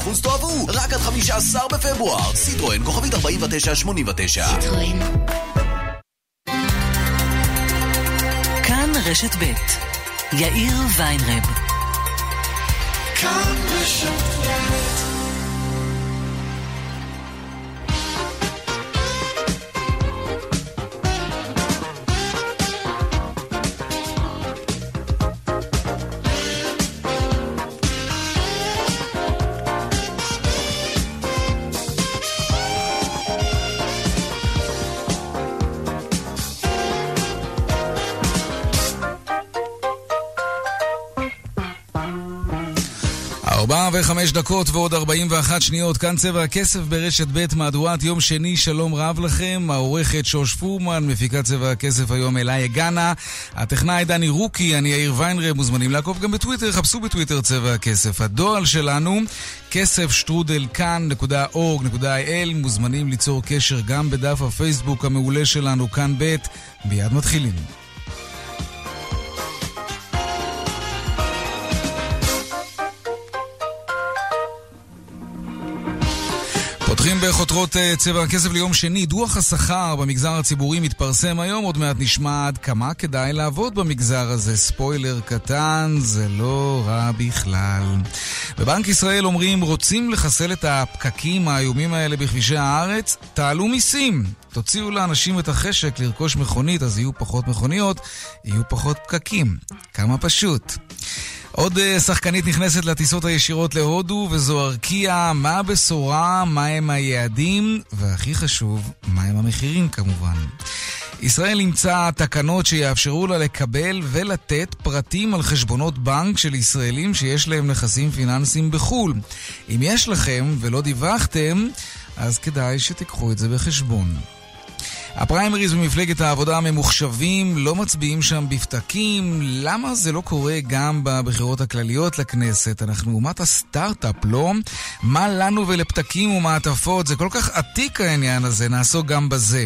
50% תאהבו, רק עד 15 בפברואר. סיטרואן, כוכבית 4989. סיטרואן. כאן רשת ב' יאיר ויינרב. כאן רשת ב' וחמש דקות ועוד ארבעים ואחת שניות, כאן צבע הכסף ברשת ב' מהדורת יום שני, שלום רב לכם, העורכת שוש פורמן, מפיקת צבע הכסף היום אליי הגנה, הטכנאי דני רוקי, אני יאיר ויינרב, מוזמנים לעקוב גם בטוויטר, חפשו בטוויטר צבע הכסף. הדואל שלנו, כסף שטרודל כאן.org.il, מוזמנים ליצור קשר גם בדף הפייסבוק המעולה שלנו, כאן ב', מיד מתחילים. פותחים בחותרות אה, צבע הכסף ליום שני. דוח השכר במגזר הציבורי מתפרסם היום, עוד מעט נשמע עד כמה כדאי לעבוד במגזר הזה. ספוילר קטן, זה לא רע בכלל. בבנק ישראל אומרים, רוצים לחסל את הפקקים האיומים האלה בכבישי הארץ? תעלו מיסים. תוציאו לאנשים את החשק לרכוש מכונית, אז יהיו פחות מכוניות, יהיו פחות פקקים. כמה פשוט. עוד אה, שחקנית נכנסת לטיסות הישירות להודו, וזו ארקיע. מה הבשורה, מהם היעדים, והכי חשוב, מהם המחירים כמובן. ישראל אימצה תקנות שיאפשרו לה לקבל ולתת פרטים על חשבונות בנק של ישראלים שיש להם נכסים פיננסיים בחו"ל. אם יש לכם ולא דיווחתם, אז כדאי שתיקחו את זה בחשבון. הפריימריז במפלגת העבודה הממוחשבים לא מצביעים שם בפתקים. למה זה לא קורה גם בבחירות הכלליות לכנסת? אנחנו אומת הסטארט-אפ, לא? מה לנו ולפתקים ומעטפות? זה כל כך עתיק העניין הזה, נעסוק גם בזה.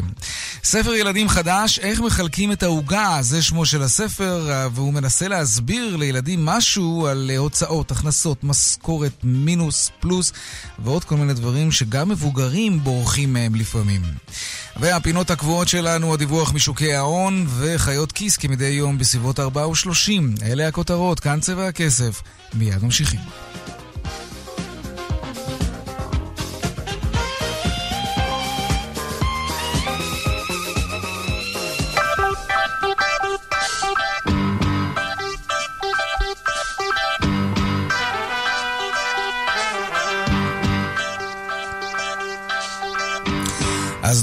ספר ילדים חדש, איך מחלקים את העוגה, זה שמו של הספר, והוא מנסה להסביר לילדים משהו על הוצאות, הכנסות, משכורת, מינוס, פלוס, ועוד כל מיני דברים שגם מבוגרים בורחים מהם לפעמים. והפינות הקבועות שלנו, הדיווח משוקי ההון וחיות כיס כמדי יום בסביבות 4 ו-30. אלה הכותרות, כאן צבע הכסף. מיד ממשיכים.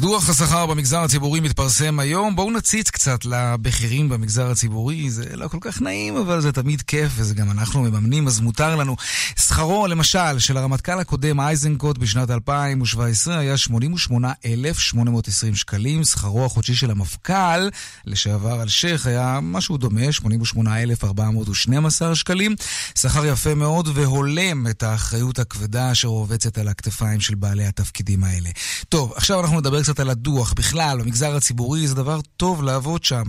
דוח השכר במגזר הציבורי מתפרסם היום. בואו נציץ קצת לבכירים במגזר הציבורי. זה לא כל כך נעים, אבל זה תמיד כיף, וזה גם אנחנו מממנים, אז מותר לנו. שכרו, למשל, של הרמטכ"ל הקודם אייזנקוט בשנת 2017 היה 88,820 שקלים. שכרו החודשי של המפכ"ל לשעבר אלשיך היה משהו דומה, 88,412 שקלים. שכר יפה מאוד והולם את האחריות הכבדה אשר רובצת על הכתפיים של בעלי התפקידים האלה. טוב, עכשיו אנחנו נדבר קצת על הדוח. בכלל, במגזר הציבורי זה דבר טוב לעבוד שם.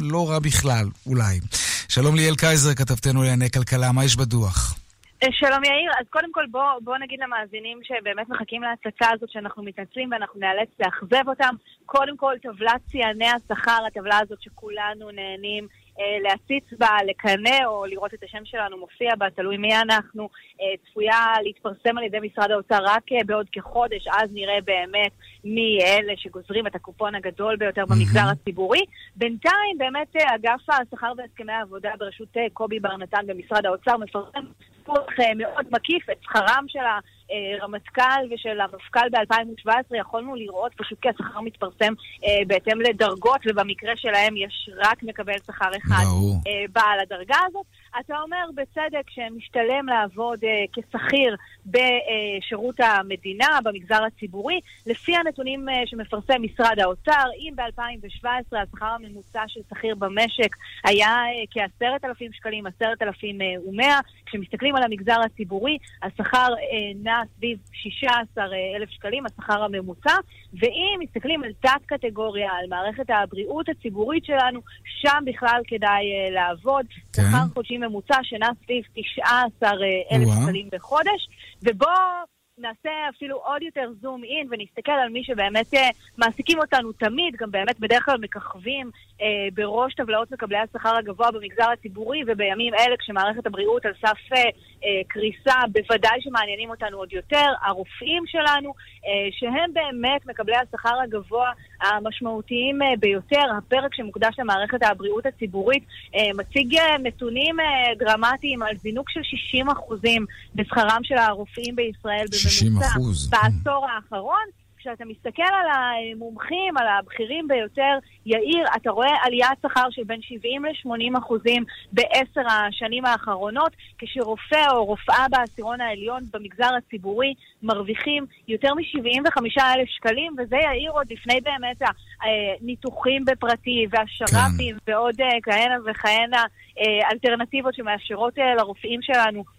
לא רע בכלל, אולי. שלום ליאל קייזר, כתבתנו לענייני כלכלה, מה יש בדוח? אה, שלום יאיר, אז קודם כל בוא, בוא נגיד למאזינים שבאמת מחכים להצצה הזאת שאנחנו מתנצלים ואנחנו נאלץ לאכזב אותם. קודם כל טבלת שיאני השכר, הטבלה הזאת שכולנו נהנים להציץ בה, לקנא או לראות את השם שלנו מופיע בה, תלוי מי אנחנו, אה, צפויה להתפרסם על ידי משרד האוצר רק אה, בעוד כחודש, אז נראה באמת מי אלה שגוזרים את הקופון הגדול ביותר במגזר הציבורי. בינתיים באמת אגף השכר והסכמי העבודה בראשות קובי בר נתן במשרד האוצר מפרסם סיפוח מאוד מקיף את שכרם של הרמטכ"ל ושל המפכ"ל ב-2017 יכולנו לראות פשוט כי השכר מתפרסם אה, בהתאם לדרגות, ובמקרה שלהם יש רק מקבל שכר אחד אה, בעל הדרגה הזאת. אתה אומר בצדק שמשתלם לעבוד אה, כשכיר בשירות המדינה, במגזר הציבורי. לפי הנתונים אה, שמפרסם משרד האוצר, אם ב-2017 השכר הממוצע של שכיר במשק היה אה, כ-10,000 שקלים, 10,100, כשמסתכלים על המגזר הציבורי, השכר אה, נע סביב 16,000 שקלים, השכר הממוצע, ואם מסתכלים על תת-קטגוריה, על מערכת הבריאות הציבורית שלנו, שם בכלל כדאי uh, לעבוד. כן. שכר חודשי ממוצע שנע סביב 19,000 שקלים בחודש. ובואו נעשה אפילו עוד יותר זום אין ונסתכל על מי שבאמת uh, מעסיקים אותנו תמיד, גם באמת בדרך כלל מככבים uh, בראש טבלאות מקבלי השכר הגבוה במגזר הציבורי, ובימים אלה כשמערכת הבריאות על סף uh, קריסה, בוודאי שמעניינים אותנו עוד יותר, הרופאים שלנו, uh, שהם באמת מקבלי השכר הגבוה המשמעותיים uh, ביותר. הפרק שמוקדש למערכת הבריאות הציבורית מציג נתונים דרמטיים על זינוק של 60% בשכרם של הרופאים בישראל. 60 אחוז. בעשור האחרון. כשאתה מסתכל על המומחים, על הבכירים ביותר, יאיר, אתה רואה עליית שכר של בין 70 ל-80 אחוזים בעשר השנים האחרונות, כשרופא או רופאה בעשירון העליון במגזר הציבורי מרוויחים יותר מ-75 אלף שקלים, וזה יאיר עוד לפני באמת הניתוחים בפרטי והשר"פים כן. ועוד אה, כהנה וכהנה אה, אלטרנטיבות שמאפשרות אה, לרופאים שלנו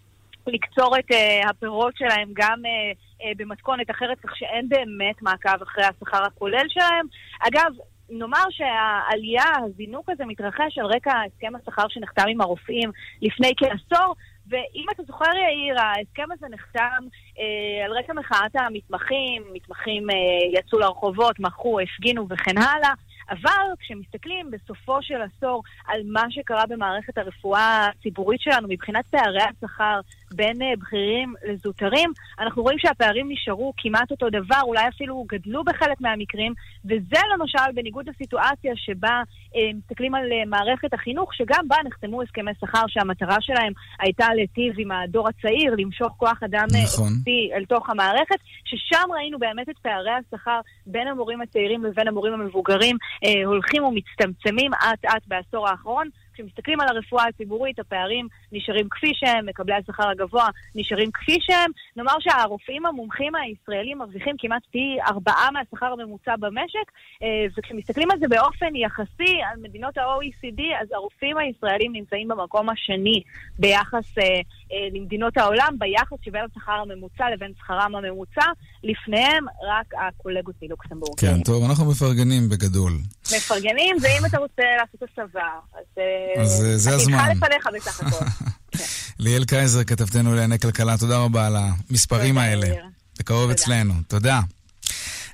לקצור את uh, הפירות שלהם גם uh, uh, במתכונת אחרת, כך שאין באמת מעקב אחרי השכר הכולל שלהם. אגב, נאמר שהעלייה, הזינוק הזה מתרחש על רקע הסכם השכר שנחתם עם הרופאים לפני כעשור, ואם אתה זוכר, יאיר, ההסכם הזה נחתם אה, על רקע מחאת המתמחים, מתמחים אה, יצאו לרחובות, מחו, הפגינו וכן הלאה. אבל כשמסתכלים בסופו של עשור על מה שקרה במערכת הרפואה הציבורית שלנו מבחינת פערי השכר בין uh, בכירים לזוטרים, אנחנו רואים שהפערים נשארו כמעט אותו דבר, אולי אפילו גדלו בחלק מהמקרים, וזה למשל בניגוד לסיטואציה שבה uh, מסתכלים על uh, מערכת החינוך, שגם בה נחתמו הסכמי שכר שהמטרה שלהם הייתה להיטיב עם הדור הצעיר, למשוך כוח אדם נכון. איכותי אל תוך המערכת, ששם ראינו באמת את פערי השכר בין המורים הצעירים לבין המורים המבוגרים אה, הולכים ומצטמצמים אט אט בעשור האחרון. כשמסתכלים על הרפואה הציבורית, הפערים נשארים כפי שהם, מקבלי השכר הגבוה נשארים כפי שהם. נאמר שהרופאים המומחים הישראלים מרוויחים כמעט פי ארבעה מהשכר הממוצע במשק, אה, וכשמסתכלים על זה באופן יחסי על מדינות ה-OECD, אז הרופאים הישראלים נמצאים במקום השני ביחס אה, אה, למדינות העולם, ביחס שבין השכר הממוצע לבין שכרם הממוצע. לפניהם רק הקולגות מלוקסמבורג. כן, טוב, אנחנו מפרגנים בגדול. מפרגנים, ואם אתה רוצה לעשות הסבה, אז... אז זה הזמן. אני איתך לפניך בסך הכל. כן. ליאל קייזר, כתבתנו לענייני כלכלה, תודה רבה על המספרים האלה. בקרוב אצלנו. תודה.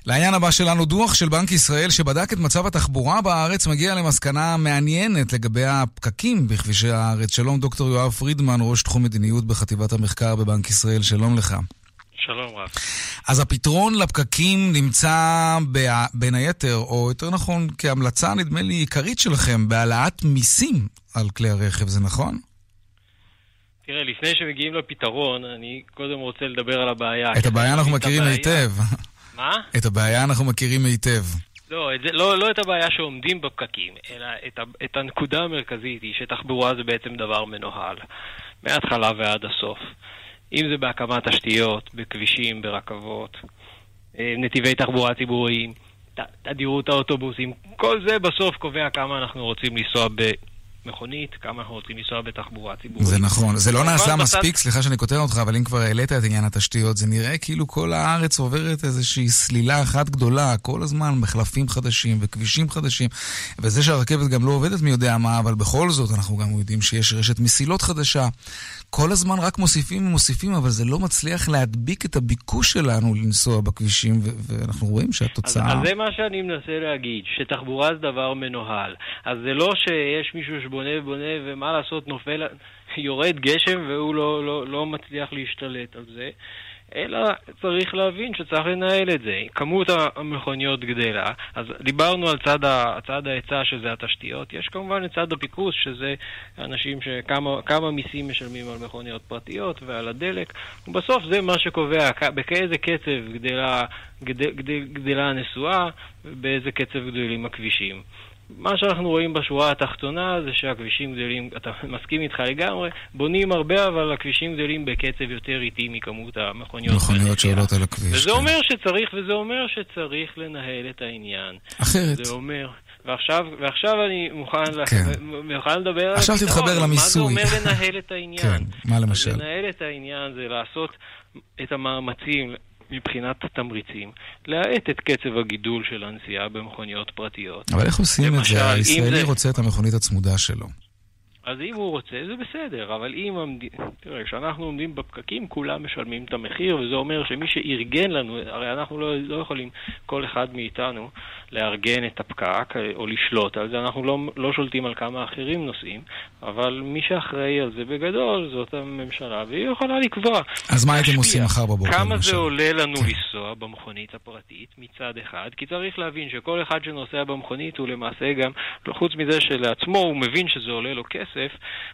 לעניין הבא שלנו, דוח של בנק ישראל שבדק את מצב התחבורה בארץ מגיע למסקנה מעניינת לגבי הפקקים בכבישי הארץ. שלום, דוקטור יואב פרידמן, ראש תחום מדיניות בחטיבת המחקר בבנק ישראל, שלום לך. שלום רב. אז הפתרון לפקקים נמצא בין היתר, או יותר נכון כהמלצה נדמה לי עיקרית שלכם, בהעלאת מיסים על כלי הרכב, זה נכון? תראה, לפני שמגיעים לפתרון, אני קודם רוצה לדבר על הבעיה. את הבעיה אנחנו מכירים היטב. מה? את הבעיה אנחנו מכירים היטב. לא, את זה, לא, לא את הבעיה שעומדים בפקקים, אלא את, ה, את הנקודה המרכזית היא שתחבורה זה בעצם דבר מנוהל, מההתחלה ועד הסוף. אם זה בהקמת תשתיות, בכבישים, ברכבות, אה, נתיבי תחבורה ציבוריים, תדירות האוטובוסים, כל זה בסוף קובע כמה אנחנו רוצים לנסוע מכונית, כמה אנחנו רוצים לנסוע בתחבורה ציבורית. זה נכון. זה לא נעשה מספיק, סליחה שאני קוטע אותך, אבל אם כבר העלית את עניין התשתיות, זה נראה כאילו כל הארץ עוברת איזושהי סלילה אחת גדולה, כל הזמן מחלפים חדשים וכבישים חדשים, וזה שהרכבת גם לא עובדת מי יודע מה, אבל בכל זאת אנחנו גם יודעים שיש רשת מסילות חדשה. כל הזמן רק מוסיפים ומוסיפים, אבל זה לא מצליח להדביק את הביקוש שלנו לנסוע בכבישים, ואנחנו רואים שהתוצאה... אז, אז זה מה שאני מנסה להגיד, שתחבורה זה דבר מנוהל. אז זה לא שיש מישהו שבונה ובונה, ומה לעשות, נופל, יורד גשם והוא לא, לא, לא מצליח להשתלט על זה. אלא צריך להבין שצריך לנהל את זה. כמות המכוניות גדלה, אז דיברנו על צד, צד ההיצע שזה התשתיות, יש כמובן את צד הפיקוס שזה אנשים שכמה מיסים משלמים על מכוניות פרטיות ועל הדלק, ובסוף זה מה שקובע באיזה קצב גדלה, גדל, גדל, גדלה הנסועה ובאיזה קצב גדלים הכבישים. מה שאנחנו רואים בשורה התחתונה זה שהכבישים גדלים, אתה מסכים איתך לגמרי, בונים הרבה אבל הכבישים גדלים בקצב יותר איטי מכמות המכוניות. מכוניות שעולות על הכביש. וזה כן. אומר שצריך, וזה אומר שצריך לנהל את העניין. אחרת. זה אומר... ועכשיו, ועכשיו אני מוכן, כן. מוכן לדבר על עכשיו תתחבר למיסוי. מה זה אומר לנהל את העניין? כן, מה למשל? לנהל את העניין זה לעשות את המאמצים מבחינת התמריצים, להאט את קצב הגידול של הנסיעה במכוניות פרטיות. אבל איך עושים למשל, את זה? הישראלי זה... רוצה את המכונית הצמודה שלו. אז אם הוא רוצה, זה בסדר, אבל אם... המד... תראה, כשאנחנו עומדים בפקקים, כולם משלמים את המחיר, וזה אומר שמי שארגן לנו, הרי אנחנו לא, לא יכולים, כל אחד מאיתנו, לארגן את הפקק או לשלוט על זה, אנחנו לא, לא שולטים על כמה אחרים נוסעים, אבל מי שאחראי על זה בגדול זאת הממשלה, והיא יכולה לקבוע. אז מה הייתם עושים מחר בבוקר? כמה למשל? זה עולה לנו כן. לנסוע במכונית הפרטית מצד אחד, כי צריך להבין שכל אחד שנוסע במכונית הוא למעשה גם, חוץ מזה שלעצמו הוא מבין שזה עולה לו כסף,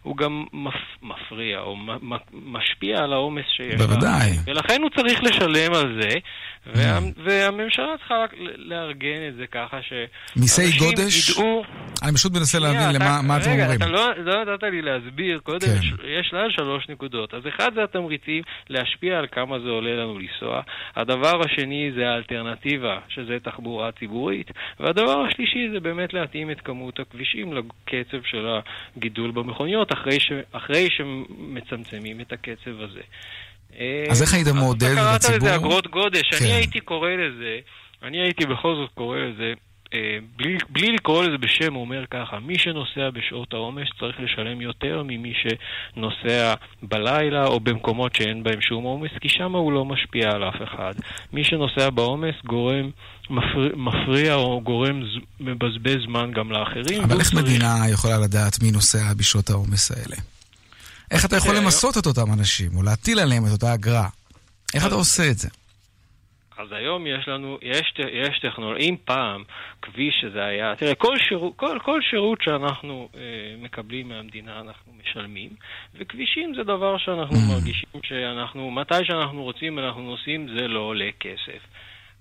הוא גם מפ, מפריע או מ, משפיע על העומס שיש. בוודאי. ולכן הוא צריך לשלם על זה, וה, mm. והממשלה צריכה לארגן את זה ככה שאנשים גודש? ידעו... אני פשוט מנסה להבין למה מה אתם אומרים. רגע, אתה לא, לא נתת לי להסביר. קודם, כן. יש לה שלוש נקודות. אז אחד זה התמריצים להשפיע על כמה זה עולה לנו לנסוע. הדבר השני זה האלטרנטיבה, שזה תחבורה ציבורית. והדבר השלישי זה באמת להתאים את כמות הכבישים לקצב של הגידול במכוניות, אחרי, ש, אחרי שמצמצמים את הקצב הזה. אז איך היית מעודד לציבור? אתה קראת לזה אגרות גודש, כן. אני הייתי קורא לזה, אני הייתי בכל זאת קורא לזה, אה, בלי, בלי לקרוא לזה בשם, הוא אומר ככה, מי שנוסע בשעות העומס צריך לשלם יותר ממי שנוסע בלילה או במקומות שאין בהם שום עומס, כי שם הוא לא משפיע על אף אחד. מי שנוסע בעומס גורם, מפריע, מפריע או גורם, מבזבז זמן גם לאחרים. אבל איך צריך... מדינה יכולה לדעת מי נוסע בשעות העומס האלה? איך אתה יכול למסות את אותם אנשים, או להטיל עליהם את אותה אגרה? איך אתה עושה את זה? אז היום יש לנו, יש, יש טכנולוגיה, אם פעם כביש שזה היה, תראה, כל שירות, כל, כל שירות שאנחנו אה, מקבלים מהמדינה אנחנו משלמים, וכבישים זה דבר שאנחנו mm. מרגישים שאנחנו, מתי שאנחנו רוצים אנחנו נוסעים, זה לא עולה כסף.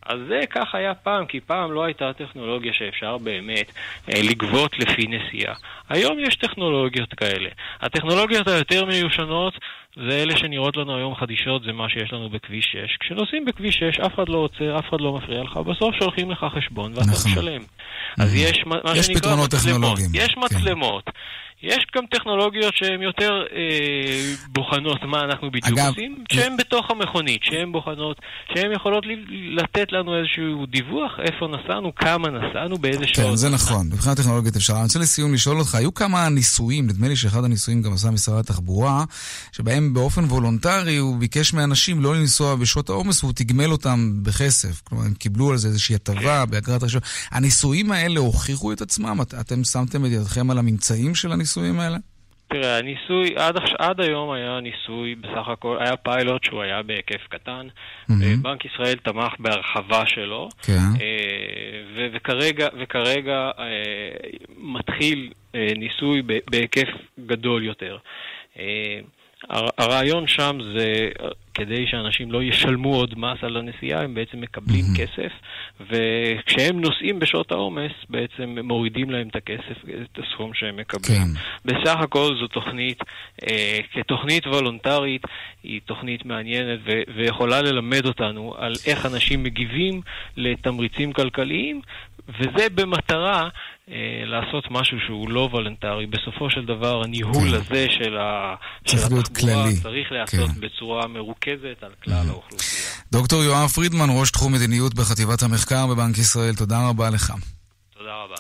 אז זה כך היה פעם, כי פעם לא הייתה טכנולוגיה שאפשר באמת אה, לגבות לפי נסיעה. היום יש טכנולוגיות כאלה. הטכנולוגיות היותר מיושנות זה אלה שנראות לנו היום חדישות, זה מה שיש לנו בכביש 6. כשנוסעים בכביש 6, אף אחד לא עוצר, אף אחד לא מפריע לך, בסוף שולחים לך חשבון ואתה נכון. משלם. אז יש מה יש שנקרא פתרונות טכנולוגיים. יש כן. מצלמות. כן. יש גם טכנולוגיות שהן יותר אה, בוחנות מה אנחנו בדיוק אגב, עושים, שהן בתוך המכונית, שהן בוחנות, שהן יכולות לתת לנו איזשהו דיווח איפה נסענו, כמה נסענו, באיזה שעות. כן, זה נכון, מבחינת טכנולוגיות אפשר. אני רוצה לסיום לשאול אותך, היו כמה ניסויים, נדמה לי שאחד הניסויים גם עשה משרד התחבורה, שבהם באופן וולונטרי הוא ביקש מאנשים לא לנסוע בשעות העומס והוא תגמל אותם בכסף. כלומר, הם קיבלו על זה איזושהי הטבה באגרת רישוי. הניסויים האלה הוכיחו את עצמם? אתם שמתם את ידכם על הממצאים של הניסויים? הניסויים האלה? תראה, הניסוי, עד, עד היום היה ניסוי, בסך הכל, היה פיילוט שהוא היה בהיקף קטן. Mm-hmm. בנק ישראל תמך בהרחבה שלו. כן. אה, ו- וכרגע, וכרגע אה, מתחיל ניסוי בהיקף גדול יותר. הרעיון שם זה כדי שאנשים לא ישלמו עוד מס על הנסיעה, הם בעצם מקבלים mm-hmm. כסף, וכשהם נוסעים בשעות העומס, בעצם מורידים להם את הכסף, את הסכום שהם מקבלים. כן. בסך הכל זו תוכנית, אה, כתוכנית וולונטרית, היא תוכנית מעניינת ו- ויכולה ללמד אותנו על איך אנשים מגיבים לתמריצים כלכליים, וזה במטרה אה, לעשות משהו שהוא לא וולונטרי. בסופו של דבר, הניהול כן. הזה של, ה... של התחבורה צריך להיעשות כן. בצורה מרוכזת על כלל mm-hmm. האוכלוסייה. דוקטור יואב פרידמן, ראש תחום מדיניות בחטיבת המחקר בבנק ישראל, תודה רבה לך. תודה רבה.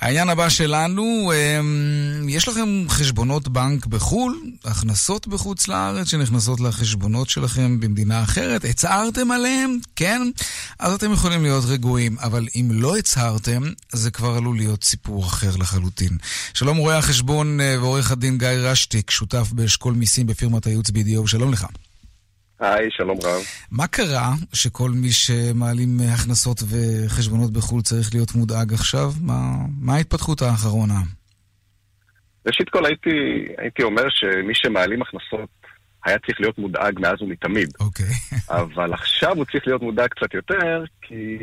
העניין הבא שלנו, אמ, יש לכם חשבונות בנק בחו"ל, הכנסות בחוץ לארץ שנכנסות לחשבונות שלכם במדינה אחרת, הצהרתם עליהם? כן? אז אתם יכולים להיות רגועים, אבל אם לא הצהרתם, זה כבר עלול להיות סיפור אחר לחלוטין. שלום רואה החשבון אה, ועורך הדין גיא רשטיק, שותף באשכול מיסים בפירמת הייעוץ BDO, שלום לך. היי, שלום רב. מה קרה שכל מי שמעלים הכנסות וחשבונות בחו"ל צריך להיות מודאג עכשיו? מה, מה ההתפתחות האחרונה? ראשית כל הייתי, הייתי אומר שמי שמעלים הכנסות היה צריך להיות מודאג מאז ומתמיד. אוקיי. Okay. אבל עכשיו הוא צריך להיות מודאג קצת יותר, כי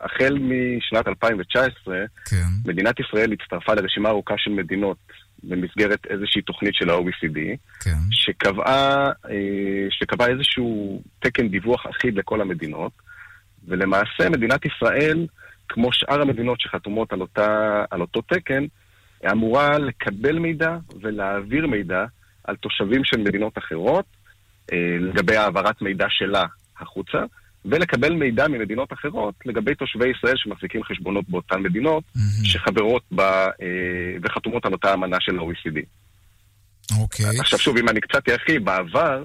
החל משנת 2019, כן. מדינת ישראל הצטרפה לרשימה ארוכה של מדינות במסגרת איזושהי תוכנית של ה-OECD, כן. שקבעה, אה, שקבעה איזשהו תקן דיווח אחיד לכל המדינות, ולמעשה מדינת ישראל, כמו שאר המדינות שחתומות על, אותה, על אותו תקן, אמורה לקבל מידע ולהעביר מידע על תושבים של מדינות אחרות, אה, לגבי העברת מידע שלה החוצה, ולקבל מידע ממדינות אחרות לגבי תושבי ישראל שמחזיקים חשבונות באותן מדינות, mm-hmm. שחברות בה אה, וחתומות על אותה אמנה של ה-OECD. אוקיי. Okay. עכשיו שוב, אם אני קצת ארחיב, בעבר,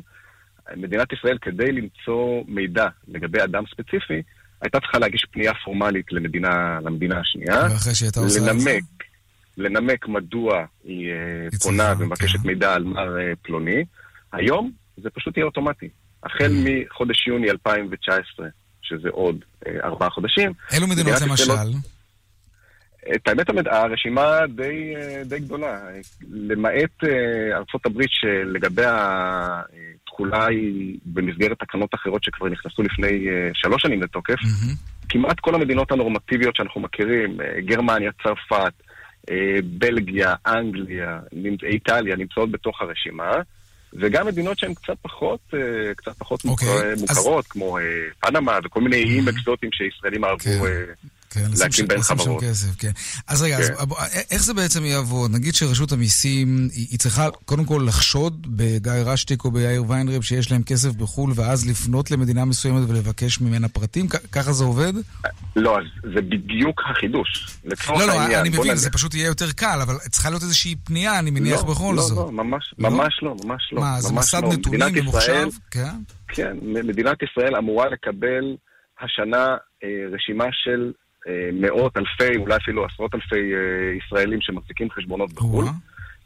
מדינת ישראל, כדי למצוא מידע לגבי אדם ספציפי, הייתה צריכה להגיש פנייה פורמלית למדינה, למדינה השנייה. ואחרי שהייתה עושה לנמק, את זה? לנמק מדוע היא אה, פונה ומבקשת כן. מידע על מר אה, פלוני. היום זה פשוט יהיה אוטומטי. החל. מחודש יוני 2019, שזה עוד אה, ארבעה חודשים. אילו מדינות למשל? את האמת, הרשימה די, די גדולה. למעט ארצות הברית, שלגבי התכולה היא במסגרת תקנות אחרות שכבר נכנסו לפני שלוש שנים לתוקף, mm-hmm. כמעט כל המדינות הנורמטיביות שאנחנו מכירים, גרמניה, צרפת, בלגיה, אנגליה, איטליה, נמצאות בתוך הרשימה. וגם מדינות שהן קצת פחות, אה, קצת פחות okay, אוקיי, מוכרות, אז... כמו אה, פנמה וכל מיני איים mm-hmm. אקזוטיים שישראלים אהבו כן. אה, להקים בין חברות. כסף, כן. אז רגע, כן. אז, איך זה בעצם יעבוד? נגיד שרשות המיסים, היא, היא צריכה קודם כל לחשוד בגיא רשטיק או ביאיר ויינרב שיש להם כסף בחו"ל, ואז לפנות למדינה מסוימת ולבקש ממנה פרטים? ככה זה עובד? לא, אז זה בדיוק החידוש. לא, לא, העניין, אני מבין, זה פשוט יהיה יותר קל, אבל צריכה להיות איזושהי פנייה, אני מניח לא, בכל לא, זאת. לא, לא, ממש, ממש לא, ממש לא. מה, זה מסד לא. נתונים ממוחשב? כן. כן, מדינת ישראל אמורה לקבל השנה אה, רשימה של אה, מאות אלפי, אולי אפילו עשרות אלפי אה, ישראלים שמחזיקים חשבונות בחו"ל.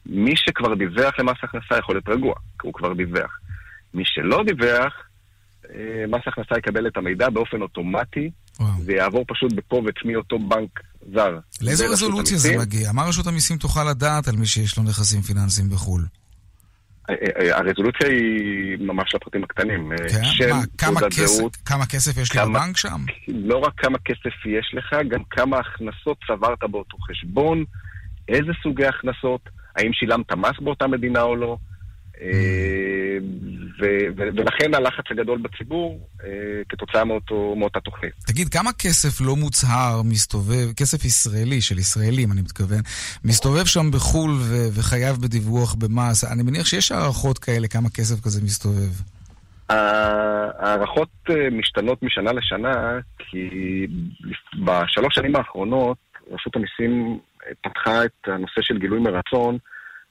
מי שכבר דיווח למס הכנסה יכול להיות רגוע, כי הוא כבר דיווח. מי שלא דיווח, אה, מס הכנסה יקבל את המידע באופן אוטומטי, ויעבור פשוט בקובץ מאותו בנק זר. לאיזו רזולוציה זה מגיע? מה רשות המיסים תוכל לדעת על מי שיש לו נכסים פיננסיים בחו"ל? הרזולוציה היא ממש לפרטים הקטנים. כן? שם, מה, כמה כסף, זהות, כמה כסף יש כמה, לי בבנק שם? לא רק כמה כסף יש לך, גם כמה הכנסות צברת באותו חשבון, איזה סוגי הכנסות, האם שילמת מס באותה מדינה או לא. אה, ולכן הלחץ הגדול בציבור אה, כתוצאה מאותו, מאותה תוכנית. תגיד, כמה כסף לא מוצהר מסתובב, כסף ישראלי, של ישראלים אני מתכוון, מסתובב שם בחו"ל וחייב בדיווח במס? אני מניח שיש הערכות כאלה, כמה כסף כזה מסתובב. ההערכות אה, משתנות משנה לשנה, כי בשלוש שנים האחרונות רשות המיסים פתחה את הנושא של גילוי מרצון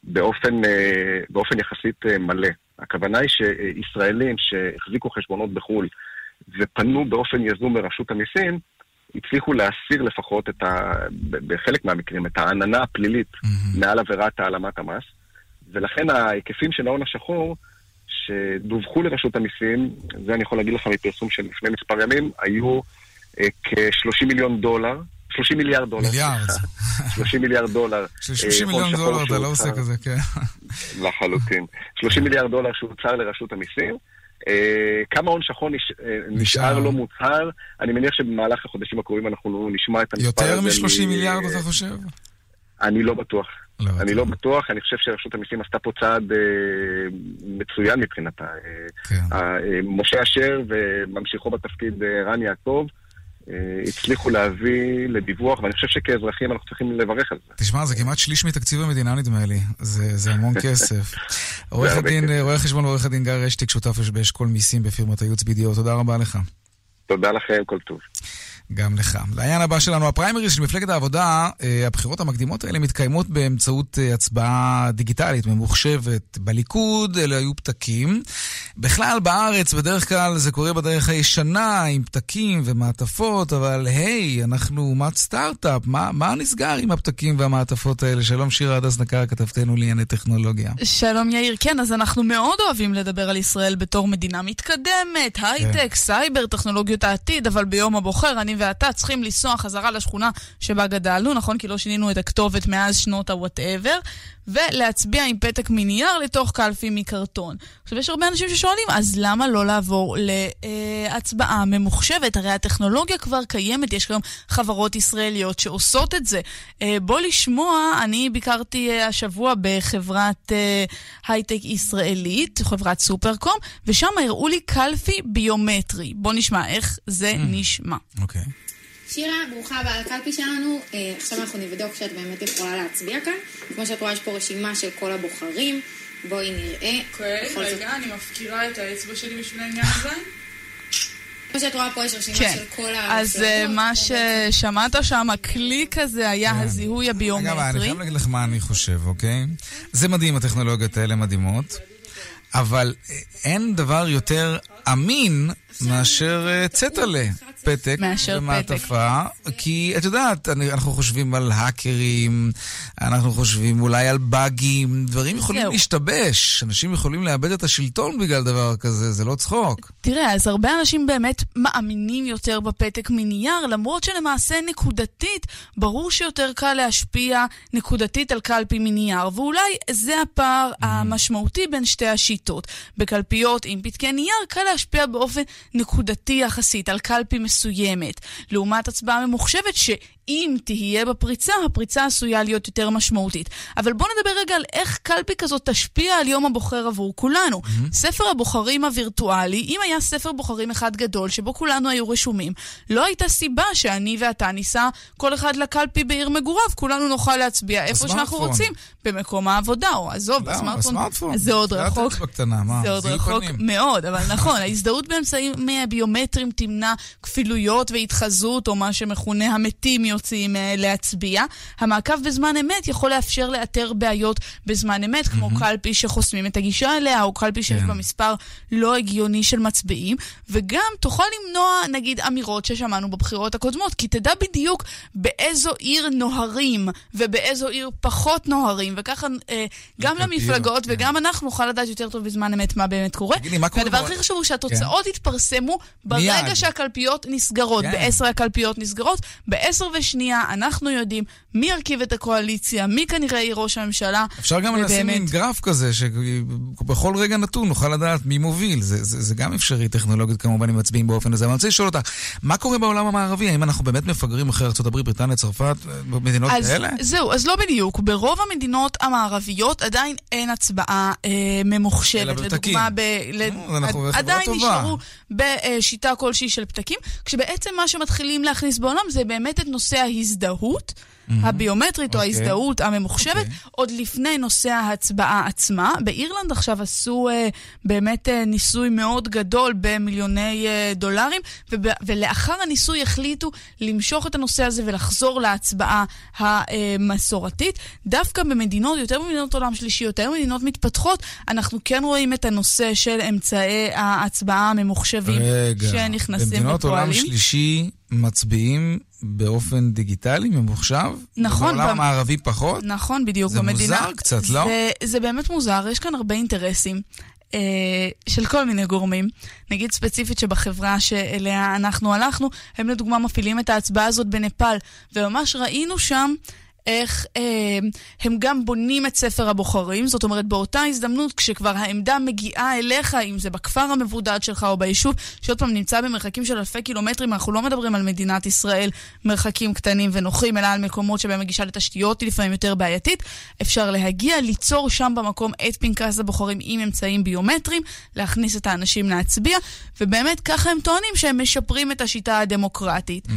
באופן, אה, באופן יחסית אה, מלא. הכוונה היא שישראלים שהחזיקו חשבונות בחו"ל ופנו באופן יזום לרשות המיסים, הצליחו להסיר לפחות את ה... בחלק מהמקרים, את העננה הפלילית mm-hmm. מעל עבירת העלמת המס, ולכן ההיקפים של ההון השחור שדווחו לרשות המיסים, זה אני יכול להגיד לך מפרסום של לפני מספר ימים, היו אה, כ-30 מיליון דולר, 30 מיליארד דולר. מיליארד. 30 מיליארד דולר. 30 אה, מיליון דולר, אתה לא עושה כזה, כן. לחלוטין. 30 מיליארד דולר שהוצר לרשות המיסים. אה, כמה הון שחור אה, נשאר לא מוצהר, אני מניח שבמהלך החודשים הקרובים אנחנו נשמע את המספר הזה. יותר מ-30 מיליארד אתה חושב? אני לא בטוח. לא אני לא בטוח, אני חושב שרשות המיסים עשתה פה צעד אה, מצוין מבחינתה. כן. אה, משה אשר וממשיכו בתפקיד אה, רן יעקב, הצליחו להביא לדיווח, ואני חושב שכאזרחים אנחנו צריכים לברך על זה. תשמע, זה כמעט שליש מתקציב המדינה נדמה לי, זה, זה המון כסף. עורך הדין, רואה חשבון ועורך הדין גיא רשטיק, שותף באשכול מיסים בפירמת הייעוץ BDO, תודה רבה לך. תודה לכם, כל טוב. גם לך. לעניין הבא שלנו, הפריימריז של מפלגת העבודה, אה, הבחירות המקדימות האלה מתקיימות באמצעות אה, הצבעה דיגיטלית ממוחשבת. בליכוד אלה היו פתקים. בכלל בארץ בדרך כלל זה קורה בדרך הישנה עם פתקים ומעטפות, אבל היי, אנחנו אומת סטארט-אפ, מה, מה נסגר עם הפתקים והמעטפות האלה? שלום שירה הדס נקר, כתבתנו לענייני טכנולוגיה. שלום יאיר, כן, אז אנחנו מאוד אוהבים לדבר על ישראל בתור מדינה מתקדמת, הייטק, כן. סייבר, טכנולוגיות העתיד, אבל ביום הבוחר אני ואתה צריכים לנסוע חזרה לשכונה שבה גדלנו, נכון? כי לא שינינו את הכתובת מאז שנות ה-whatever, ולהצביע עם פתק מנייר לתוך קלפי מקרטון. עכשיו, יש הרבה אנשים ששואלים, אז למה לא לעבור להצבעה ממוחשבת? הרי הטכנולוגיה כבר קיימת, יש היום חברות ישראליות שעושות את זה. אה, בוא לשמוע, אני ביקרתי אה, השבוע בחברת אה, הייטק ישראלית, חברת סופרקום, ושם הראו לי קלפי ביומטרי. בוא נשמע איך זה mm. נשמע. אוקיי. שירה, ברוכה הבאה לקלפי שלנו. אה, עכשיו אנחנו נבדוק שאת באמת יכולה להצביע כאן. כמו שאת רואה, יש פה רשימה של כל הבוחרים. בואי נראה. אוקיי, רגע, אני מפקירה את האצבע שלי בשביל העניין הזה. כמו שאת רואה פה יש רשימה כן. של כל ה... אז uh, מה ששמעת שם, הקליק הזה היה כן. הזיהוי הביומטרי. אגב, אני חייב להגיד לך מה אני חושב, אוקיי? זה מדהים, הטכנולוגיות האלה מדהימות, אבל אין דבר יותר אמין מאשר אה, צטלה. פתק ומעטפה, כי את יודעת, אנחנו חושבים על האקרים, אנחנו חושבים אולי על באגים, דברים יכולים זהו. להשתבש, אנשים יכולים לאבד את השלטון בגלל דבר כזה, זה לא צחוק. תראה, אז הרבה אנשים באמת מאמינים יותר בפתק מנייר, למרות שלמעשה נקודתית, ברור שיותר קל להשפיע נקודתית על קלפי מנייר, ואולי זה הפער mm. המשמעותי בין שתי השיטות. בקלפיות עם פתקי נייר קל להשפיע באופן נקודתי יחסית על קלפי מסוימת, לעומת הצבעה ממוחשבת שאם תהיה בפריצה, הפריצה עשויה להיות יותר משמעותית. אבל בואו נדבר רגע על איך קלפי כזאת תשפיע על יום הבוחר עבור כולנו. Mm-hmm. ספר הבוחרים הווירטואלי, אם היה ספר בוחרים אחד גדול שבו כולנו היו רשומים, לא הייתה סיבה שאני ואתה ניסע כל אחד לקלפי בעיר מגוריו, כולנו נוכל להצביע איפה שאנחנו רוצים, במקום העבודה, או עזוב, לא, בסמארטפון. זה עוד רחוק. זה עוד רחוק מאוד, אבל נכון, ההזדהות באמצעים ביומטריים תמנע כפילויות והתחזות, או מה שמכונה המתים יוצאים uh, להצביע. המעקב בזמן אמת יכול לאפשר לאתר בעיות בזמן אמת, כמו mm-hmm. קלפי שחוסמים את הגישה אליה, או קלפי שיש כן. בה מספר לא הגיוני של מצביעים, וגם תוכל למנוע, נגיד, אמירות ששמענו בבחירות הקודמות, כי תדע בדיוק באיזו עיר נוהרים, ובאיזו עיר פחות נוהרים, וככה uh, גם למפלגות כן. וגם אנחנו נוכל לדעת יותר טוב בזמן אמת מה באמת קורה. תגידי, מה קורה? והדבר הכי חשוב הוא כן. שהתוצאות כן. יתפרסמו ברגע מיד. שהקלפיות נסגרות. כן. ב-10 הקלפיות נסגרות, ב-10 ושנייה, אנחנו יודעים מי ירכיב את הקואליציה, מי כנראה יהיה ראש הממשלה. אפשר גם לשים עם גרף כזה, שבכל רגע נתון נוכל לדעת מי מוביל. זה, זה, זה גם אפשרי טכנולוגית כמובן, אם מצביעים באופן הזה. אבל אני רוצה לשאול אותך, מה קורה בעולם המערבי? האם אנחנו באמת מפגרים אחרי ארה"ב, בריטניה, צרפת, מדינות אז, כאלה? זהו, אז לא בדיוק. ברוב המדינות המערביות עדיין אין הצבעה אה, ממוחשבת. אלא בפתקים. לדוגמה, ב, ל... עד, עדיין טובה. נשארו בשיטה כלשהי של פתקים, כשבעצם מה שמתחילים להכניס בעולם זה באמת את נושא... ההזדהות. mm-hmm. הביומטרית okay. או אוקיי. ההזדהות הממוחשבת, okay. אוקיי. עוד לפני נושא ההצבעה עצמה. באירלנד עכשיו עשו uh, באמת uh, ניסוי מאוד גדול במיליוני uh, דולרים, וב- ולאחר הניסוי החליטו למשוך את הנושא הזה ולחזור להצבעה המסורתית. דווקא במדינות, יותר במדינות עולם שלישי, יותר במדינות מתפתחות, אנחנו כן רואים את הנושא של אמצעי ההצבעה הממוחשבים רגע, שנכנסים ופועלים. במדינות עולם שלישי מצביעים באופן דיגיטלי, ממוחשב? נכון. בעולם המערבי פחות? נכון, בדיוק. זה במדינה, מוזר קצת, לא? זה, זה באמת מוזר, יש כאן הרבה אינטרסים. אה, של כל מיני גורמים. נגיד ספציפית שבחברה שאליה אנחנו הלכנו, הם לדוגמה מפעילים את ההצבעה הזאת בנפאל, וממש ראינו שם איך אה, הם גם בונים את ספר הבוחרים, זאת אומרת באותה הזדמנות כשכבר העמדה מגיעה אליך, אם זה בכפר המבודד שלך או ביישוב, שעוד פעם נמצא במרחקים של אלפי קילומטרים, אנחנו לא מדברים על מדינת ישראל מרחקים קטנים ונוחים, אלא על מקומות שבהם הגישה לתשתיות היא לפעמים יותר בעייתית, אפשר להגיע, ליצור שם במקום את פנקס הבוחרים עם אמצעים ביומטריים, להכניס את האנשים להצביע, ובאמת ככה הם טוענים שהם משפרים את השיטה הדמוקרטית. Mm,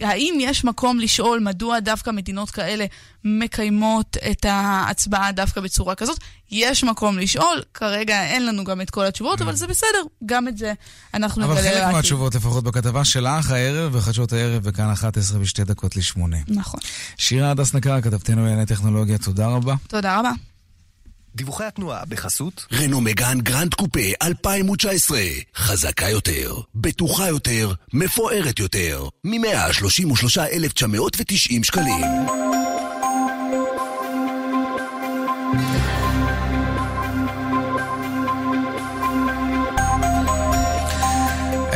האם יש מקום לשאול מדוע דווקא מדינות מדינות כאלה מקיימות את ההצבעה דווקא בצורה כזאת. יש מקום לשאול, כרגע אין לנו גם את כל התשובות, אבל זה בסדר, גם את זה אנחנו נגלה לעתיד. אבל חלק מהתשובות, לפחות בכתבה שלך הערב, בחדשות הערב, בכאן 11 ושתי דקות לשמונה. נכון. שירה הדס נקר, כתבתנו לענייני טכנולוגיה, תודה רבה. תודה רבה. דיווחי התנועה בחסות רנו מגאן גרנד קופה 2019 חזקה יותר, בטוחה יותר, מפוארת יותר. מ-133,990 שקלים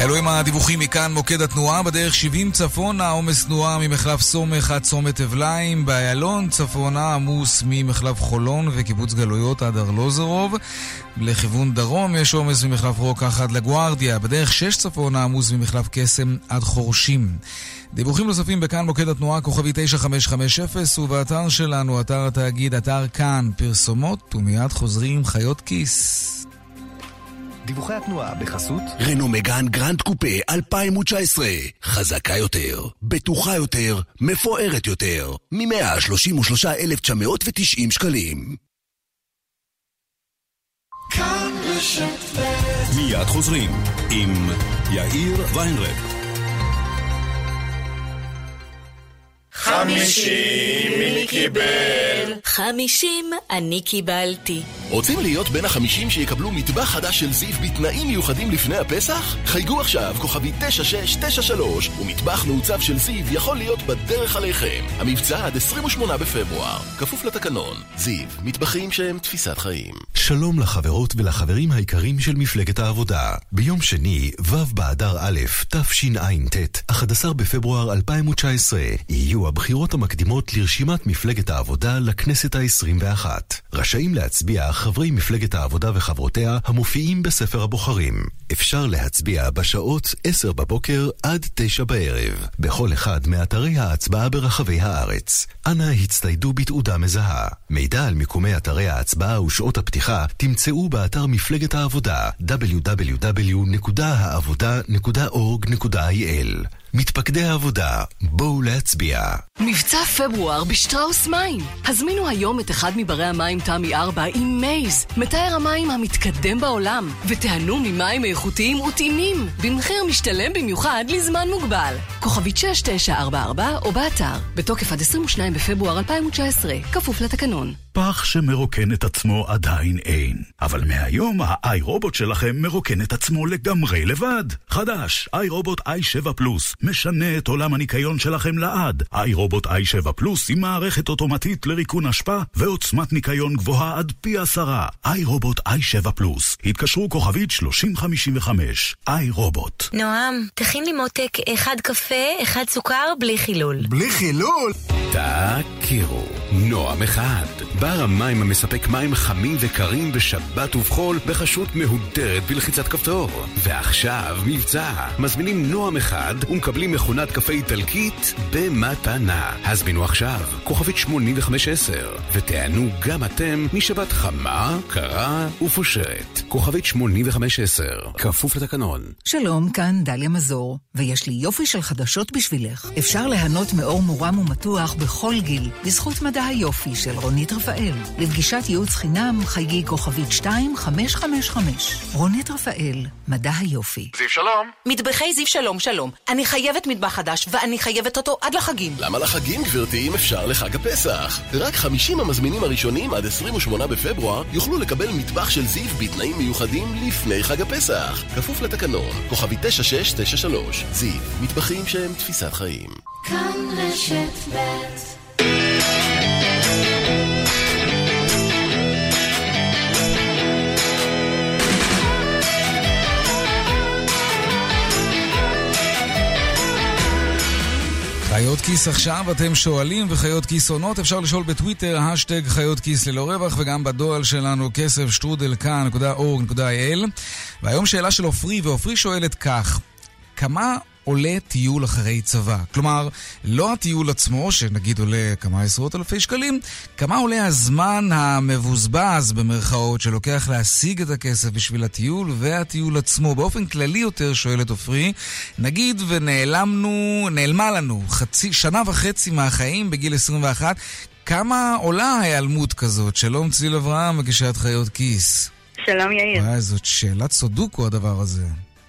אלו הם הדיווחים מכאן מוקד התנועה, בדרך 70 צפונה, עומס תנועה ממחלף סומך עד צומת אבליים, באיילון צפונה עמוס ממחלף חולון וקיבוץ גלויות עד ארלוזרוב, לכיוון דרום יש עומס ממחלף רוקח עד לגוארדיה, בדרך 6 צפונה עמוס ממחלף קסם עד חורשים. דיווחים נוספים בכאן מוקד התנועה, כוכבית 9550, ובאתר שלנו, אתר התאגיד, אתר כאן, פרסומות, ומיד חוזרים חיות כיס. דיווחי התנועה בחסות רנו מגאן גרנד קופה 2019 חזקה יותר, בטוחה יותר, מפוארת יותר. מ-133,990 שקלים. מיד חוזרים עם יאיר ויינרב. חמישים מי קיבל? חמישים אני קיבלתי. רוצים להיות בין החמישים שיקבלו מטבח חדש של זיו בתנאים מיוחדים לפני הפסח? חייגו עכשיו, כוכבי 9693, ומטבח מעוצב של זיו יכול להיות בדרך עליכם. המבצע עד 28 בפברואר, כפוף לתקנון. זיו, מטבחים שהם תפיסת חיים. שלום לחברות ולחברים היקרים של מפלגת העבודה. ביום שני, ו' באדר א', תשע"ט, 11 בפברואר 2019, יהיו הבחירות המקדימות לרשימת מפלגת העבודה לכנסת ה-21. רשאים להצביע חברי מפלגת העבודה וחברותיה המופיעים בספר הבוחרים. אפשר להצביע בשעות 10 בבוקר עד 9 בערב, בכל אחד מאתרי ההצבעה ברחבי הארץ. אנא הצטיידו בתעודה מזהה. מידע על מיקומי אתרי ההצבעה ושעות הפתיחה תמצאו באתר מפלגת העבודה www.העבודה.org.il מתפקדי העבודה, בואו להצביע. מבצע פברואר בשטראוס מים. הזמינו היום את אחד מברי המים תמי 4 עם מייז, מתאר המים המתקדם בעולם, ותיהנו ממים איכותיים וטעימים, במחיר משתלם במיוחד לזמן מוגבל. כוכבית 6944 או באתר, בתוקף עד 22 בפברואר 2019, כפוף לתקנון. פח שמרוקן את עצמו עדיין אין. אבל מהיום האיי רובוט שלכם מרוקן את עצמו לגמרי לבד. חדש, איי רובוט i7 פלוס, משנה את עולם הניקיון שלכם לעד. איי רובוט i7 פלוס עם מערכת אוטומטית לריקון אשפה ועוצמת ניקיון גבוהה עד פי עשרה. איי רובוט i7 פלוס. התקשרו כוכבית 3055. איי רובוט. נועם, תכין לי מותק אחד קפה, אחד סוכר, בלי חילול. בלי חילול? תכירו, נועם אחד. בר המים המספק מים חמים וקרים בשבת ובחול בחשות מהודרת בלחיצת כפתור. ועכשיו מבצע. מזמינים נועם אחד ומקבלים מכונת קפה איטלקית במתנה. הזמינו עכשיו, כוכבית 8510, ותענו גם אתם משבת חמה, קרה ופושרת. כוכבית 8510, כפוף לתקנון. שלום, כאן דליה מזור, ויש לי יופי של חדשות בשבילך. אפשר ליהנות מאור מורם ומתוח בכל גיל, בזכות מדע היופי של רונית רפאל. לפגישת ייעוץ חינם חייגי כוכבית 2555. רונית רפאל, מדע היופי. זיו שלום. מטבחי זיו שלום שלום. אני חייבת מטבח חדש, ואני חייבת אותו עד לחגים. למה לחגים, גברתי, אם אפשר לחג הפסח? רק 50 המזמינים הראשונים עד 28 בפברואר יוכלו לקבל מטבח של זיו בתנאים מיוחדים לפני חג הפסח. כפוף לתקנון, כוכבי 9693. זיו, מטבחים שהם תפיסת חיים. כאן רשת ב' חיות כיס עכשיו, אתם שואלים וחיות כיס עונות, אפשר לשאול בטוויטר, השטג חיות כיס ללא רווח, וגם בדואל שלנו, כסף שטרודל כאן.org.il. והיום שאלה של עופרי, ועופרי שואלת כך, כמה עולה טיול אחרי צבא. כלומר, לא הטיול עצמו, שנגיד עולה כמה עשרות אלפי שקלים, כמה עולה הזמן המבוזבז, במרכאות, שלוקח להשיג את הכסף בשביל הטיול והטיול עצמו. באופן כללי יותר, שואלת עופרי, נגיד ונעלמנו, נעלמה לנו חצי, שנה וחצי מהחיים בגיל 21, כמה עולה ההיעלמות כזאת? שלום צליל אברהם, מגישת חיות כיס. שלום יאיר. וואי, זאת שאלת סודוקו הדבר הזה.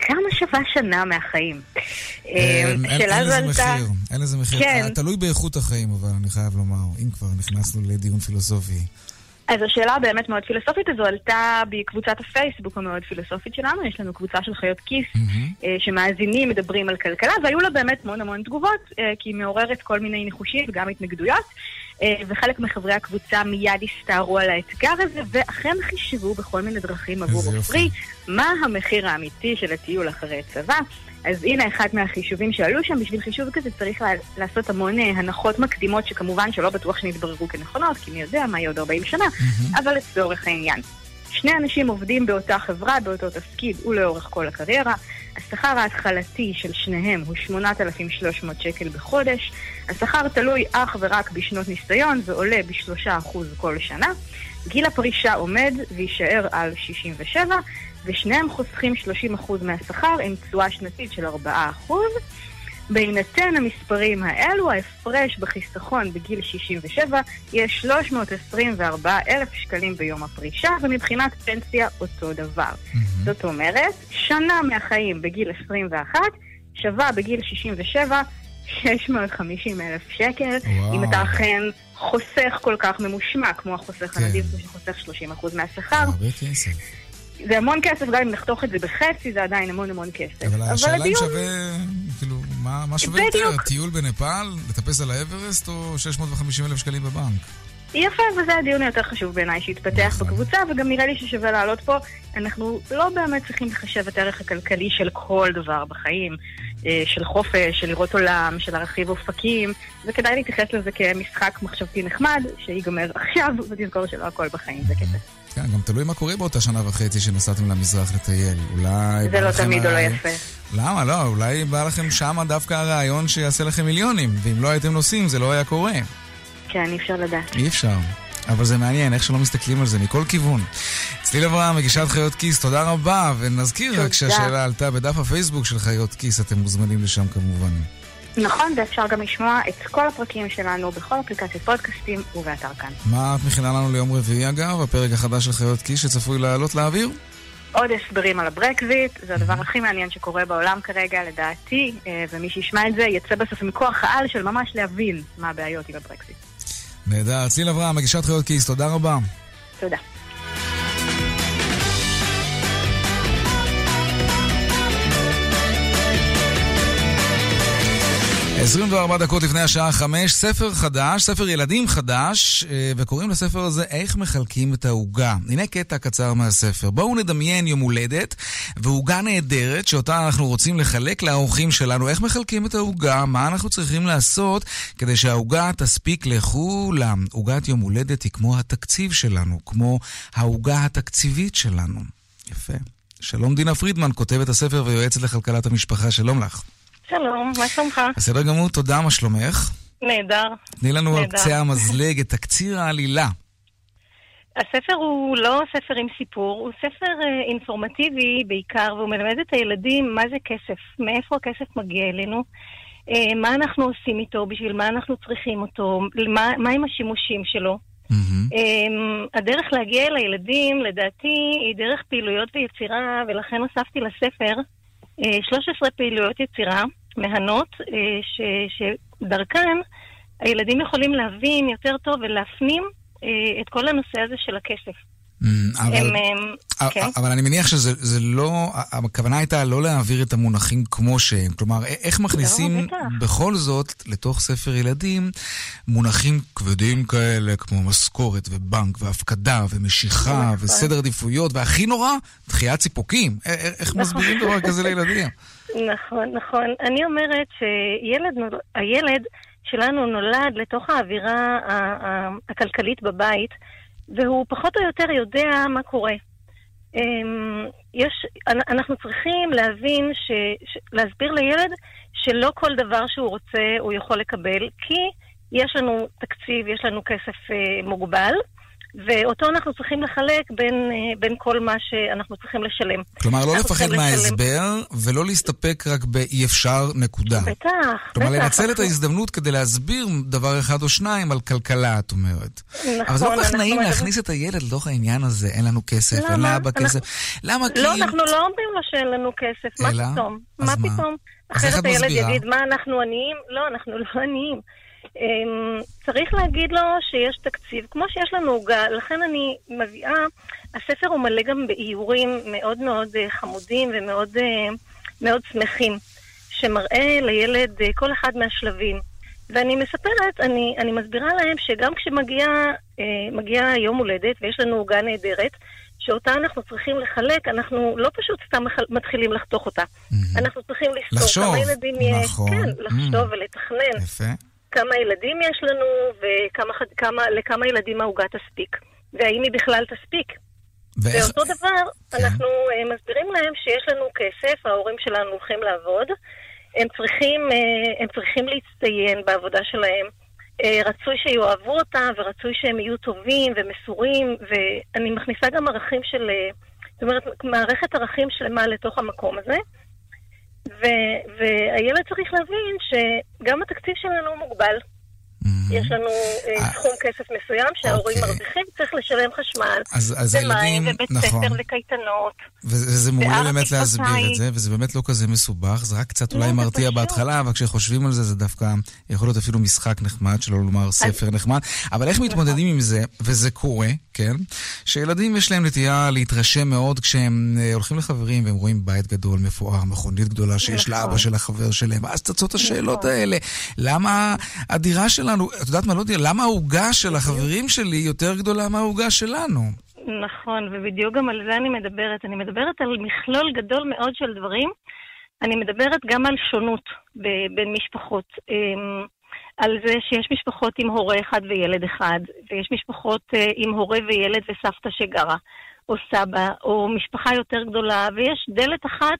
כמה שווה שנה מהחיים? אה, אין לזה מחיר, אין לזה מחיר. כן. תלוי באיכות החיים, אבל אני חייב לומר, אם כבר נכנסנו לדיון פילוסופי. אז השאלה באמת מאוד פילוסופית הזו עלתה בקבוצת הפייסבוק המאוד פילוסופית שלנו, יש לנו קבוצה של חיות כיס mm-hmm. שמאזינים, מדברים על כלכלה, והיו לה באמת המון המון תגובות, כי היא מעוררת כל מיני ניחושים וגם התנגדויות. וחלק מחברי הקבוצה מיד הסתערו על האתגר הזה, ואכן חישבו בכל מיני דרכים עבור עופרי מה המחיר האמיתי של הטיול אחרי צבא. אז הנה אחד מהחישובים שעלו שם, בשביל חישוב כזה צריך לעשות המון הנחות מקדימות שכמובן שלא בטוח שנתבררו כנכונות, כי מי יודע מה יהיה עוד 40 שנה. אבל לצורך העניין. שני אנשים עובדים באותה חברה, באותו תפקיד ולאורך כל הקריירה. השכר ההתחלתי של שניהם הוא 8,300 שקל בחודש. השכר תלוי אך ורק בשנות ניסיון ועולה ב-3% כל שנה. גיל הפרישה עומד ויישאר על 67, ושניהם חוסכים 30% מהשכר עם תשואה שנתית של 4%. בהינתן המספרים האלו, ההפרש בחיסכון בגיל 67 יהיה 324 אלף שקלים ביום הפרישה, ומבחינת פנסיה אותו דבר. Mm-hmm. זאת אומרת, שנה מהחיים בגיל 21 שווה בגיל 67 650 אלף שקל, וואו. אם אתה אכן חוסך כל כך ממושמע, כמו החוסך כן. הנדיב שחוסך 30% מהשכר. הרבה כסף. זה המון כסף, גם אם נחתוך את זה בחצי, זה עדיין המון המון כסף. אבל השאלה אם שווה, כאילו, מה, מה שווה יותר? טיול בנפאל, לטפס על האברסט, או 650 אלף שקלים בבנק? יפה, וזה הדיון היותר חשוב בעיניי שהתפתח נכון. בקבוצה, וגם נראה לי ששווה לעלות פה. אנחנו לא באמת צריכים לחשב את הערך הכלכלי של כל דבר בחיים, אה, של חופש, של לראות עולם, של להרחיב אופקים, וכדאי להתייחס לזה כמשחק מחשבתי נחמד, שיגמר עכשיו, ותזכור שלא הכל בחיים זה כסף. כן, גם תלוי מה קורה באותה שנה וחצי שנסעתם למזרח לטייל. אולי... זה לא תמיד או לא יפה. למה? לא, אולי בא לכם שמה דווקא הרעיון שיעשה לכם מיליונים, ואם לא הייתם נוסעים זה לא היה קורה. כן, אי אפשר לדעת. אי אפשר. אבל זה מעניין, איך שלא מסתכלים על זה מכל כיוון. צליל אברהם, מגישת חיות כיס, תודה רבה, ונזכיר תודה. רק שהשאלה עלתה בדף הפייסבוק של חיות כיס, אתם מוזמנים לשם כמובן. נכון, ואפשר גם לשמוע את כל הפרקים שלנו בכל אפליקציית פודקאסטים ובאתר כאן. מה את מכינה לנו ליום רביעי אגב, הפרק החדש של חיות כיס שצפוי לעלות לאוויר? עוד הסברים על הברקזיט, זה הדבר הכי מעניין שקורה בעולם כרגע, לדעתי, אה, ומי שישמע את זה יצא בסוף מכוח העל של ממש להבין מה הבעיות עם הברקזיט. נהדר. צליל אברהם, מגישת חיות כיס, תודה רבה. תודה. 24 דקות לפני השעה 5, ספר חדש, ספר ילדים חדש, אה, וקוראים לספר הזה איך מחלקים את העוגה. הנה קטע קצר מהספר. בואו נדמיין יום הולדת ועוגה נהדרת שאותה אנחנו רוצים לחלק לאורחים שלנו. איך מחלקים את העוגה? מה אנחנו צריכים לעשות כדי שהעוגה תספיק לכולם? עוגת יום הולדת היא כמו התקציב שלנו, כמו העוגה התקציבית שלנו. יפה. שלום דינה פרידמן, כותבת הספר ויועצת לכלכלת המשפחה, שלום לך. שלום, מה שלומך? בסדר גמור, תודה, מה שלומך? נהדר. תני לנו על קצה המזלג את תקציר העלילה. הספר הוא לא ספר עם סיפור, הוא ספר אה, אינפורמטיבי בעיקר, והוא מלמד את הילדים מה זה כסף, מאיפה הכסף מגיע אלינו, אה, מה אנחנו עושים איתו, בשביל מה אנחנו צריכים אותו, מה, מה עם השימושים שלו. Mm-hmm. הדרך להגיע אל הילדים, לדעתי, היא דרך פעילויות ויצירה, ולכן הוספתי לספר 13 אה, פעילויות יצירה. מהנות, אה, שדרכן הילדים יכולים להבין יותר טוב ולהפנים אה, את כל הנושא הזה של הכסף. Mm, אבל, הם, הם, כן. אבל אני מניח שזה לא, הכוונה הייתה לא להעביר את המונחים כמו שהם. כלומר, איך מכניסים לא, בכל זאת לתוך ספר ילדים מונחים כבדים כאלה, כמו משכורת ובנק והפקדה ומשיכה נכון. וסדר עדיפויות, והכי נורא, דחיית ציפוקים. איך נכון. מסבירים דבר כזה לילדים? נכון, נכון. אני אומרת שהילד שלנו נולד לתוך האווירה הכלכלית בבית, והוא פחות או יותר יודע מה קורה. אמ, יש, אנחנו צריכים להבין, ש, להסביר לילד שלא כל דבר שהוא רוצה הוא יכול לקבל, כי יש לנו תקציב, יש לנו כסף אה, מוגבל, ואותו אנחנו צריכים לחלק בין, אה, בין כל מה שאנחנו צריכים לשלם. כלומר, לא לפחד מההסבר, ולא להסתפק רק באי אפשר, נקודה. בטח, בטח. כלומר, לנצל את ההזדמנות כדי להסביר דבר אחד או שניים על כלכלה, את אומרת. נכון, אבל זה לא כל כך נעים להכניס את הילד לתוך העניין הזה, אין לנו כסף, אין לאבא כסף. למה? כי... לא, אנחנו לא אומרים לו שאין לנו כסף, מה פתאום? מה פתאום? אחרת הילד יגיד, מה, אנחנו עניים? לא, אנחנו לא עניים. אמ, צריך להגיד לו שיש תקציב, כמו שיש לנו עוגה, לכן אני מביאה, הספר הוא מלא גם באיורים מאוד מאוד אה, חמודים ומאוד אה, מאוד שמחים, שמראה לילד אה, כל אחד מהשלבים. ואני מספרת, אני, אני מסבירה להם שגם כשמגיע יום הולדת ויש לנו עוגה נהדרת, שאותה אנחנו צריכים לחלק, אנחנו לא פשוט סתם מתחילים לחתוך אותה. Mm-hmm. אנחנו צריכים לזכור כמה ילדים יש, נכון. כן, לחשוב mm-hmm. ולתכנן. יפה. כמה ילדים יש לנו ולכמה ילדים העוגה תספיק, והאם היא בכלל תספיק. ואיך... ואותו דבר, כן. אנחנו uh, מסבירים להם שיש לנו כסף, ההורים שלנו הולכים לעבוד, הם צריכים, uh, הם צריכים להצטיין בעבודה שלהם. Uh, רצוי שיאהבו אותם, ורצוי שהם יהיו טובים ומסורים, ואני מכניסה גם ערכים של, זאת אומרת, מערכת ערכים שלמה לתוך המקום הזה. והילד צריך להבין שגם התקציב שלנו מוגבל. יש לנו אה, אה, סכום כסף מסוים שההורים אוקיי. מרוויחים, צריך לשלם חשמל, ומים, ובית ספר, נכון. וקייטנות. וזה מעולה באמת להסביר את זה, וזה באמת לא כזה מסובך, זה רק קצת אולי לא, מרתיע בהתחלה, אבל כשחושבים על זה, זה דווקא יכול להיות אפילו משחק נחמד, שלא לומר ספר נחמד. אבל איך מתמודדים עם זה, וזה קורה, כן? שילדים יש להם נטייה להתרשם מאוד כשהם אה, הולכים לחברים והם רואים בית גדול, מפואר, מכונית גדולה שיש לאבא נכון. של החבר שלהם, ואז צצות השאלות נכון. האלה. למה הדירה שלנו, את יודעת מה, לא יודע, למה העוגה של החברים שלי יותר גדולה מהעוגה שלנו? נכון, ובדיוק גם על זה אני מדברת. אני מדברת על מכלול גדול מאוד של דברים. אני מדברת גם על שונות בין משפחות. אמ, על זה שיש משפחות עם הורה אחד וילד אחד, ויש משפחות אה, עם הורה וילד וסבתא שגרה, או סבא, או משפחה יותר גדולה, ויש דלת אחת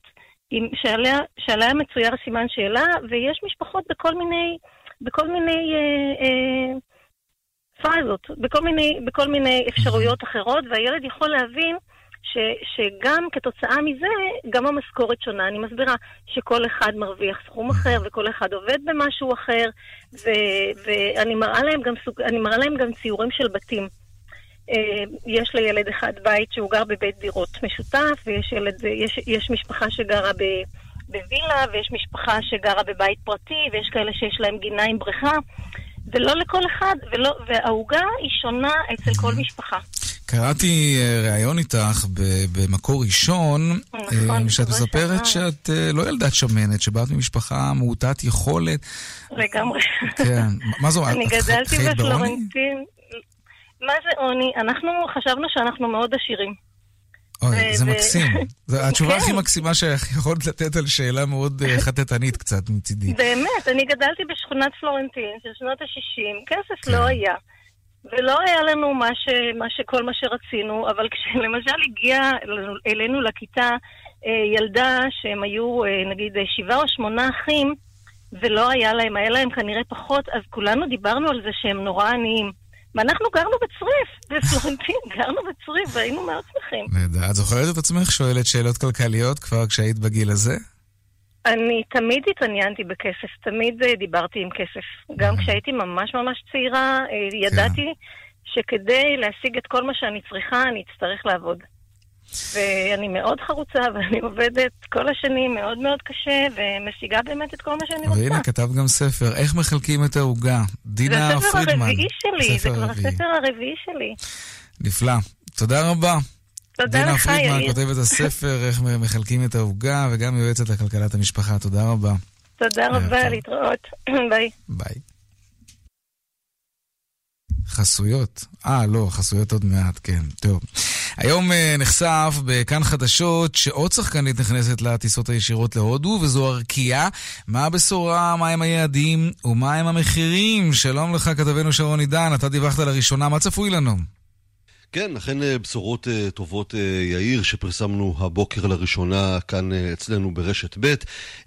עם, שעליה, שעליה מצויר סימן שאלה, ויש משפחות בכל מיני, בכל מיני אה, אה, פאזות, בכל מיני, בכל מיני אפשרויות אחרות, והילד יכול להבין ש, שגם כתוצאה מזה, גם המשכורת שונה. אני מסבירה שכל אחד מרוויח סכום אחר, וכל אחד עובד במשהו אחר, ו, ואני מראה להם גם, סוג, מראה להם גם ציורים של בתים. אה, יש לילד אחד בית שהוא גר בבית דירות משותף, ויש ילד, יש, יש משפחה שגרה ב... בווילה, ויש משפחה שגרה בבית פרטי, ויש כאלה שיש להם גינה עם בריכה, ולא לכל אחד, ולא, והעוגה היא שונה אצל כל משפחה. קראתי אה, ראיון איתך במקור ראשון, נכון, אה, שאת מספרת שאת אה, לא ילדת שמנת, שבאת ממשפחה מעוטת יכולת. לגמרי. כן. מה זו, אני גדלתי בפלורנטין. מה זה עוני? אנחנו חשבנו שאנחנו מאוד עשירים. אוי, זה מקסים. זו התשובה הכי כן. מקסימה שיכולת לתת על שאלה מאוד חטטנית קצת מצידי. באמת, אני גדלתי בשכונת פלורנטין של שנות ה-60, כסף לא כן. היה. ולא היה לנו מה ש, מה ש, כל מה שרצינו, אבל כשלמשל הגיעה אלינו לכיתה אה, ילדה שהם היו אה, נגיד שבעה או שמונה אחים, ולא היה להם, היה להם כנראה פחות, אז כולנו דיברנו על זה שהם נורא עניים. ואנחנו גרנו בצריף, בפלורנטין, גרנו בצריף, והיינו מאוד שמחים. נהדר. את זוכרת את עצמך שואלת שאלות כלכליות כבר כשהיית בגיל הזה? אני תמיד התעניינתי בכסף, תמיד אה, דיברתי עם כסף. גם mm-hmm. כשהייתי ממש ממש צעירה, אה, ידעתי כן. שכדי להשיג את כל מה שאני צריכה, אני אצטרך לעבוד. ואני מאוד חרוצה, ואני עובדת כל השנים מאוד מאוד קשה, ומשיגה באמת את כל מה שאני רוצה. והנה, כתבת גם ספר, איך מחלקים את העוגה. דינה פרידמן. זה הספר הרביעי שלי, זה כבר הספר הרביעי שלי. נפלא. תודה רבה. תודה לך, יאיר. דינה פרידמן כותבת הספר, איך מחלקים את העוגה, וגם יועצת לכלכלת המשפחה. תודה רבה. תודה רבה, להתראות. ביי. ביי. חסויות. אה, לא, חסויות עוד מעט, כן. טוב. היום uh, נחשף בכאן חדשות שעוד שחקנית נכנסת לטיסות הישירות להודו, וזו ארקייה. מה הבשורה, מהם היעדים ומהם המחירים? שלום לך, כתבנו שרון עידן, אתה דיווחת לראשונה, מה צפוי לנו? כן, אכן אה, בשורות uh, טובות, uh, יאיר, שפרסמנו הבוקר לראשונה כאן אצלנו ברשת ב'.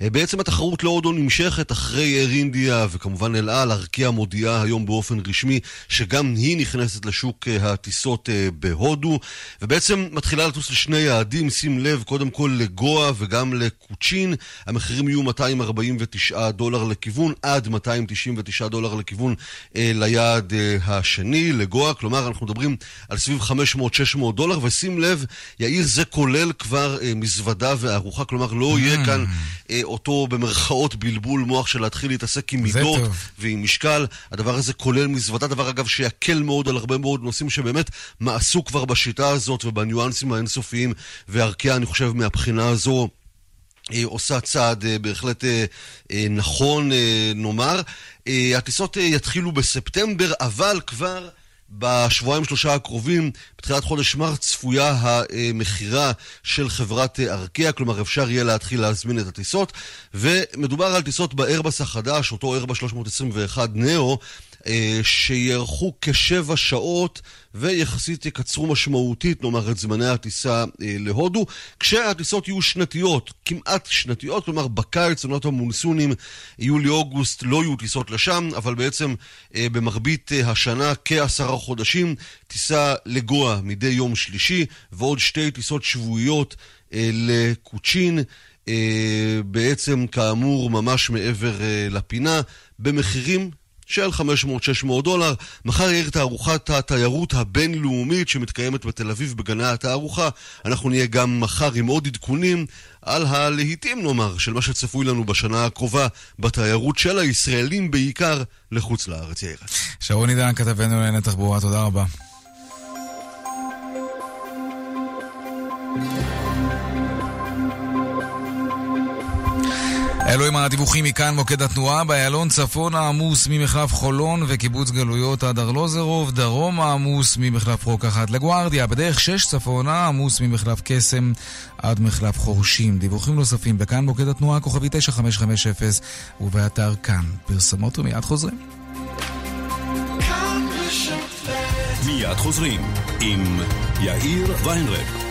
בעצם התחרות להודו נמשכת אחרי אייר אינדיה וכמובן אל על. ארקיע מודיעה היום באופן רשמי שגם היא נכנסת לשוק הטיסות בהודו, ובעצם מתחילה לטוס לשני יעדים, שים לב, קודם כל לגואה וגם לקוצ'ין. המחירים יהיו 249 דולר לכיוון, עד 299 דולר לכיוון ליעד השני, לגואה. כלומר, אנחנו מדברים על סביב... סביב 500-600 דולר, ושים לב, יאיר, זה כולל כבר אה, מזוודה וארוחה, כלומר לא יהיה mm. כאן אה, אותו במרכאות בלבול מוח של להתחיל להתעסק עם מידות ועם משקל. הדבר הזה כולל מזוודה, דבר אגב שיקל מאוד על הרבה מאוד נושאים שבאמת מעשו כבר בשיטה הזאת ובניואנסים האינסופיים, וארקיע, אני חושב, מהבחינה הזו... אה, עושה צעד אה, בהחלט אה, נכון, נאמר. הטיסות יתחילו בספטמבר, אבל כבר בשבועיים שלושה הקרובים, בתחילת חודש מרץ, צפויה המכירה של חברת ארקיע, כלומר אפשר יהיה להתחיל להזמין את הטיסות, ומדובר על טיסות באיירבס החדש, אותו איירבס 321 נאו, שיארכו כשבע שעות ויחסית יקצרו משמעותית, נאמר, את זמני הטיסה אה, להודו, כשהטיסות יהיו שנתיות, כמעט שנתיות, כלומר בקיץ, עונת המונסונים, יולי-אוגוסט לא יהיו טיסות לשם, אבל בעצם אה, במרבית השנה כעשרה חודשים, טיסה לגואה מדי יום שלישי, ועוד שתי טיסות שבועיות לקוצ'ין. אה, בעצם כאמור ממש מעבר אה, לפינה, במחירים של 500-600 דולר. מחר יהיה תערוכת התיירות הבינלאומית שמתקיימת בתל אביב בגני התערוכה. אנחנו נהיה גם מחר עם עוד עדכונים על הלהיטים, נאמר, של מה שצפוי לנו בשנה הקרובה בתיירות של הישראלים בעיקר לחוץ לארץ. יאיר. שרון עידן, כתבנו לענייני תחבורה, תודה רבה. אלו עם הדיווחים מכאן מוקד התנועה, באיילון צפון העמוס ממחלף חולון וקיבוץ גלויות עד ארלוזרוב, דרום העמוס ממחלף רוקח עד לגוארדיה, בדרך 6 צפונה עמוס ממחלף קסם עד מחלף חורשים. דיווחים נוספים בכאן מוקד התנועה, כוכבי 9550 ובאתר כאן. פרסמות ומיד חוזרים. מיד חוזרים עם יאיר ויינרב.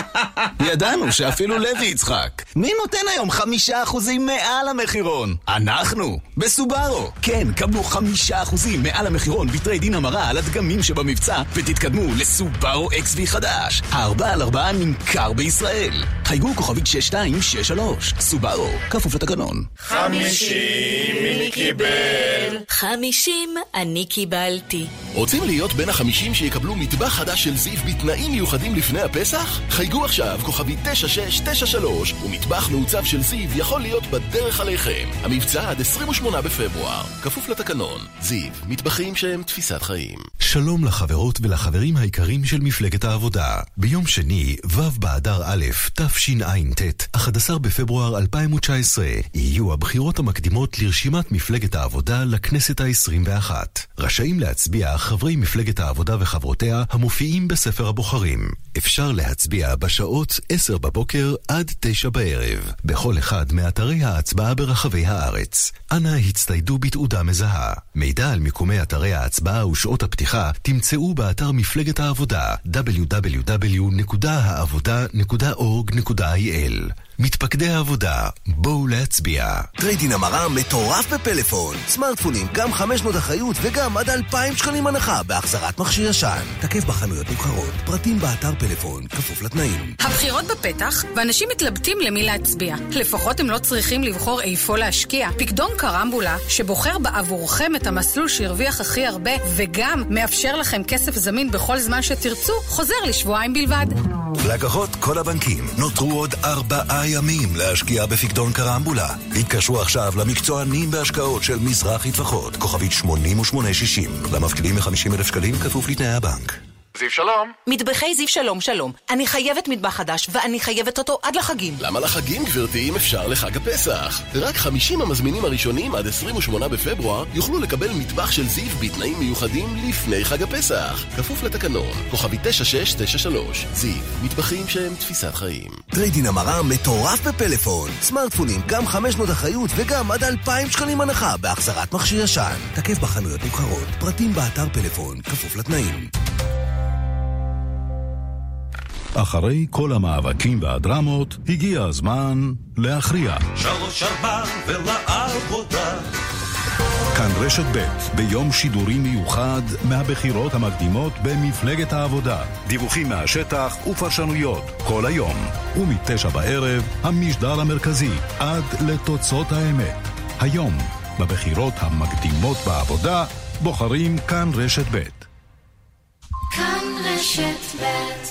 ידענו שאפילו לוי יצחק. מי נותן היום חמישה אחוזים מעל המחירון? אנחנו, בסובארו. כן, קבלו חמישה אחוזים מעל המחירון בטריידין המרה על הדגמים שבמבצע, ותתקדמו לסובארו XV חדש. הארבע על ארבעה נמכר בישראל. חייגו כוכבית 6263. סובארו, כפוף לתקנון. חמישים, מי קיבל? חמישים, אני קיבלתי. רוצים להיות בין החמישים שיקבלו מטבח חדש של זיו בתנאים מיוחדים לפני הפסח? חייגו עכשיו כוכבי 9693 ומטבח מעוצב של זיו יכול להיות בדרך עליכם. המבצע עד 28 בפברואר, כפוף לתקנון. זיו, מטבחים שהם תפיסת חיים. שלום לחברות ולחברים היקרים של מפלגת העבודה. ביום שני, ו' באדר א', תשע"ט, 11 בפברואר 2019, יהיו הבחירות המקדימות לרשימת מפלגת העבודה לכנסת ה-21. רשאים להצביע חברי מפלגת העבודה וחברותיה המופיעים בספר הבוחרים. אפשר להצביע בשעות 10 בבוקר עד 9 בערב, בכל אחד מאתרי ההצבעה ברחבי הארץ. אנא הצטיידו בתעודה מזהה. מידע על מיקומי אתרי ההצבעה ושעות הפתיחה תמצאו באתר מפלגת העבודה www.העבודה.org.il מתפקדי העבודה, בואו להצביע. trade-in המרה מטורף בפלאפון. סמארטפונים, גם 500 אחריות וגם עד 2,000 שקלים הנחה בהחזרת מכשיר ישן. תקף בחנויות נבחרות, פרטים באתר פלאפון, כפוף לתנאים. הבחירות בפתח, ואנשים מתלבטים למי להצביע. לפחות הם לא צריכים לבחור איפה להשקיע. פקדון קרמבולה, שבוחר בעבורכם את המסלול שהרוויח הכי הרבה, וגם מאפשר לכם כסף זמין בכל זמן שתרצו, חוזר לשבועיים בלבד. לקוחות כל הבנקים, נותרו עוד ארבעה ימים להשקיע בפקדון קרמבולה. התקשרו עכשיו למקצוענים בהשקעות של מזרחי טפחות, כוכבית 8860, למפקידים מ-50,000 שקלים כפוף לתנאי הבנק. זיו שלום. מטבחי זיו שלום שלום. אני חייבת מטבח חדש, ואני חייבת אותו עד לחגים. למה לחגים, גברתי, אם אפשר לחג הפסח? רק 50 המזמינים הראשונים עד 28 בפברואר יוכלו לקבל מטבח של זיו בתנאים מיוחדים לפני חג הפסח. כפוף לתקנון, כוכבי 9693. זיו, מטבחים שהם תפיסת חיים. trade-in המרה מטורף בפלאפון. סמארטפונים, גם 500 אחריות וגם עד 2,000 שקלים הנחה בהחזרת מכשיר ישן. תקף בחנויות נבחרות, פרטים באתר פלאפון, כפוף לתנאים. אחרי כל המאבקים והדרמות, הגיע הזמן להכריע. שלוש ארבע ולעבודה. כאן רשת ב' ביום שידורי מיוחד מהבחירות המקדימות במפלגת העבודה. דיווחים מהשטח ופרשנויות כל היום. ומתשע בערב, המשדר המרכזי עד לתוצאות האמת. היום, בבחירות המקדימות בעבודה, בוחרים כאן רשת ב'. כאן רשת ב'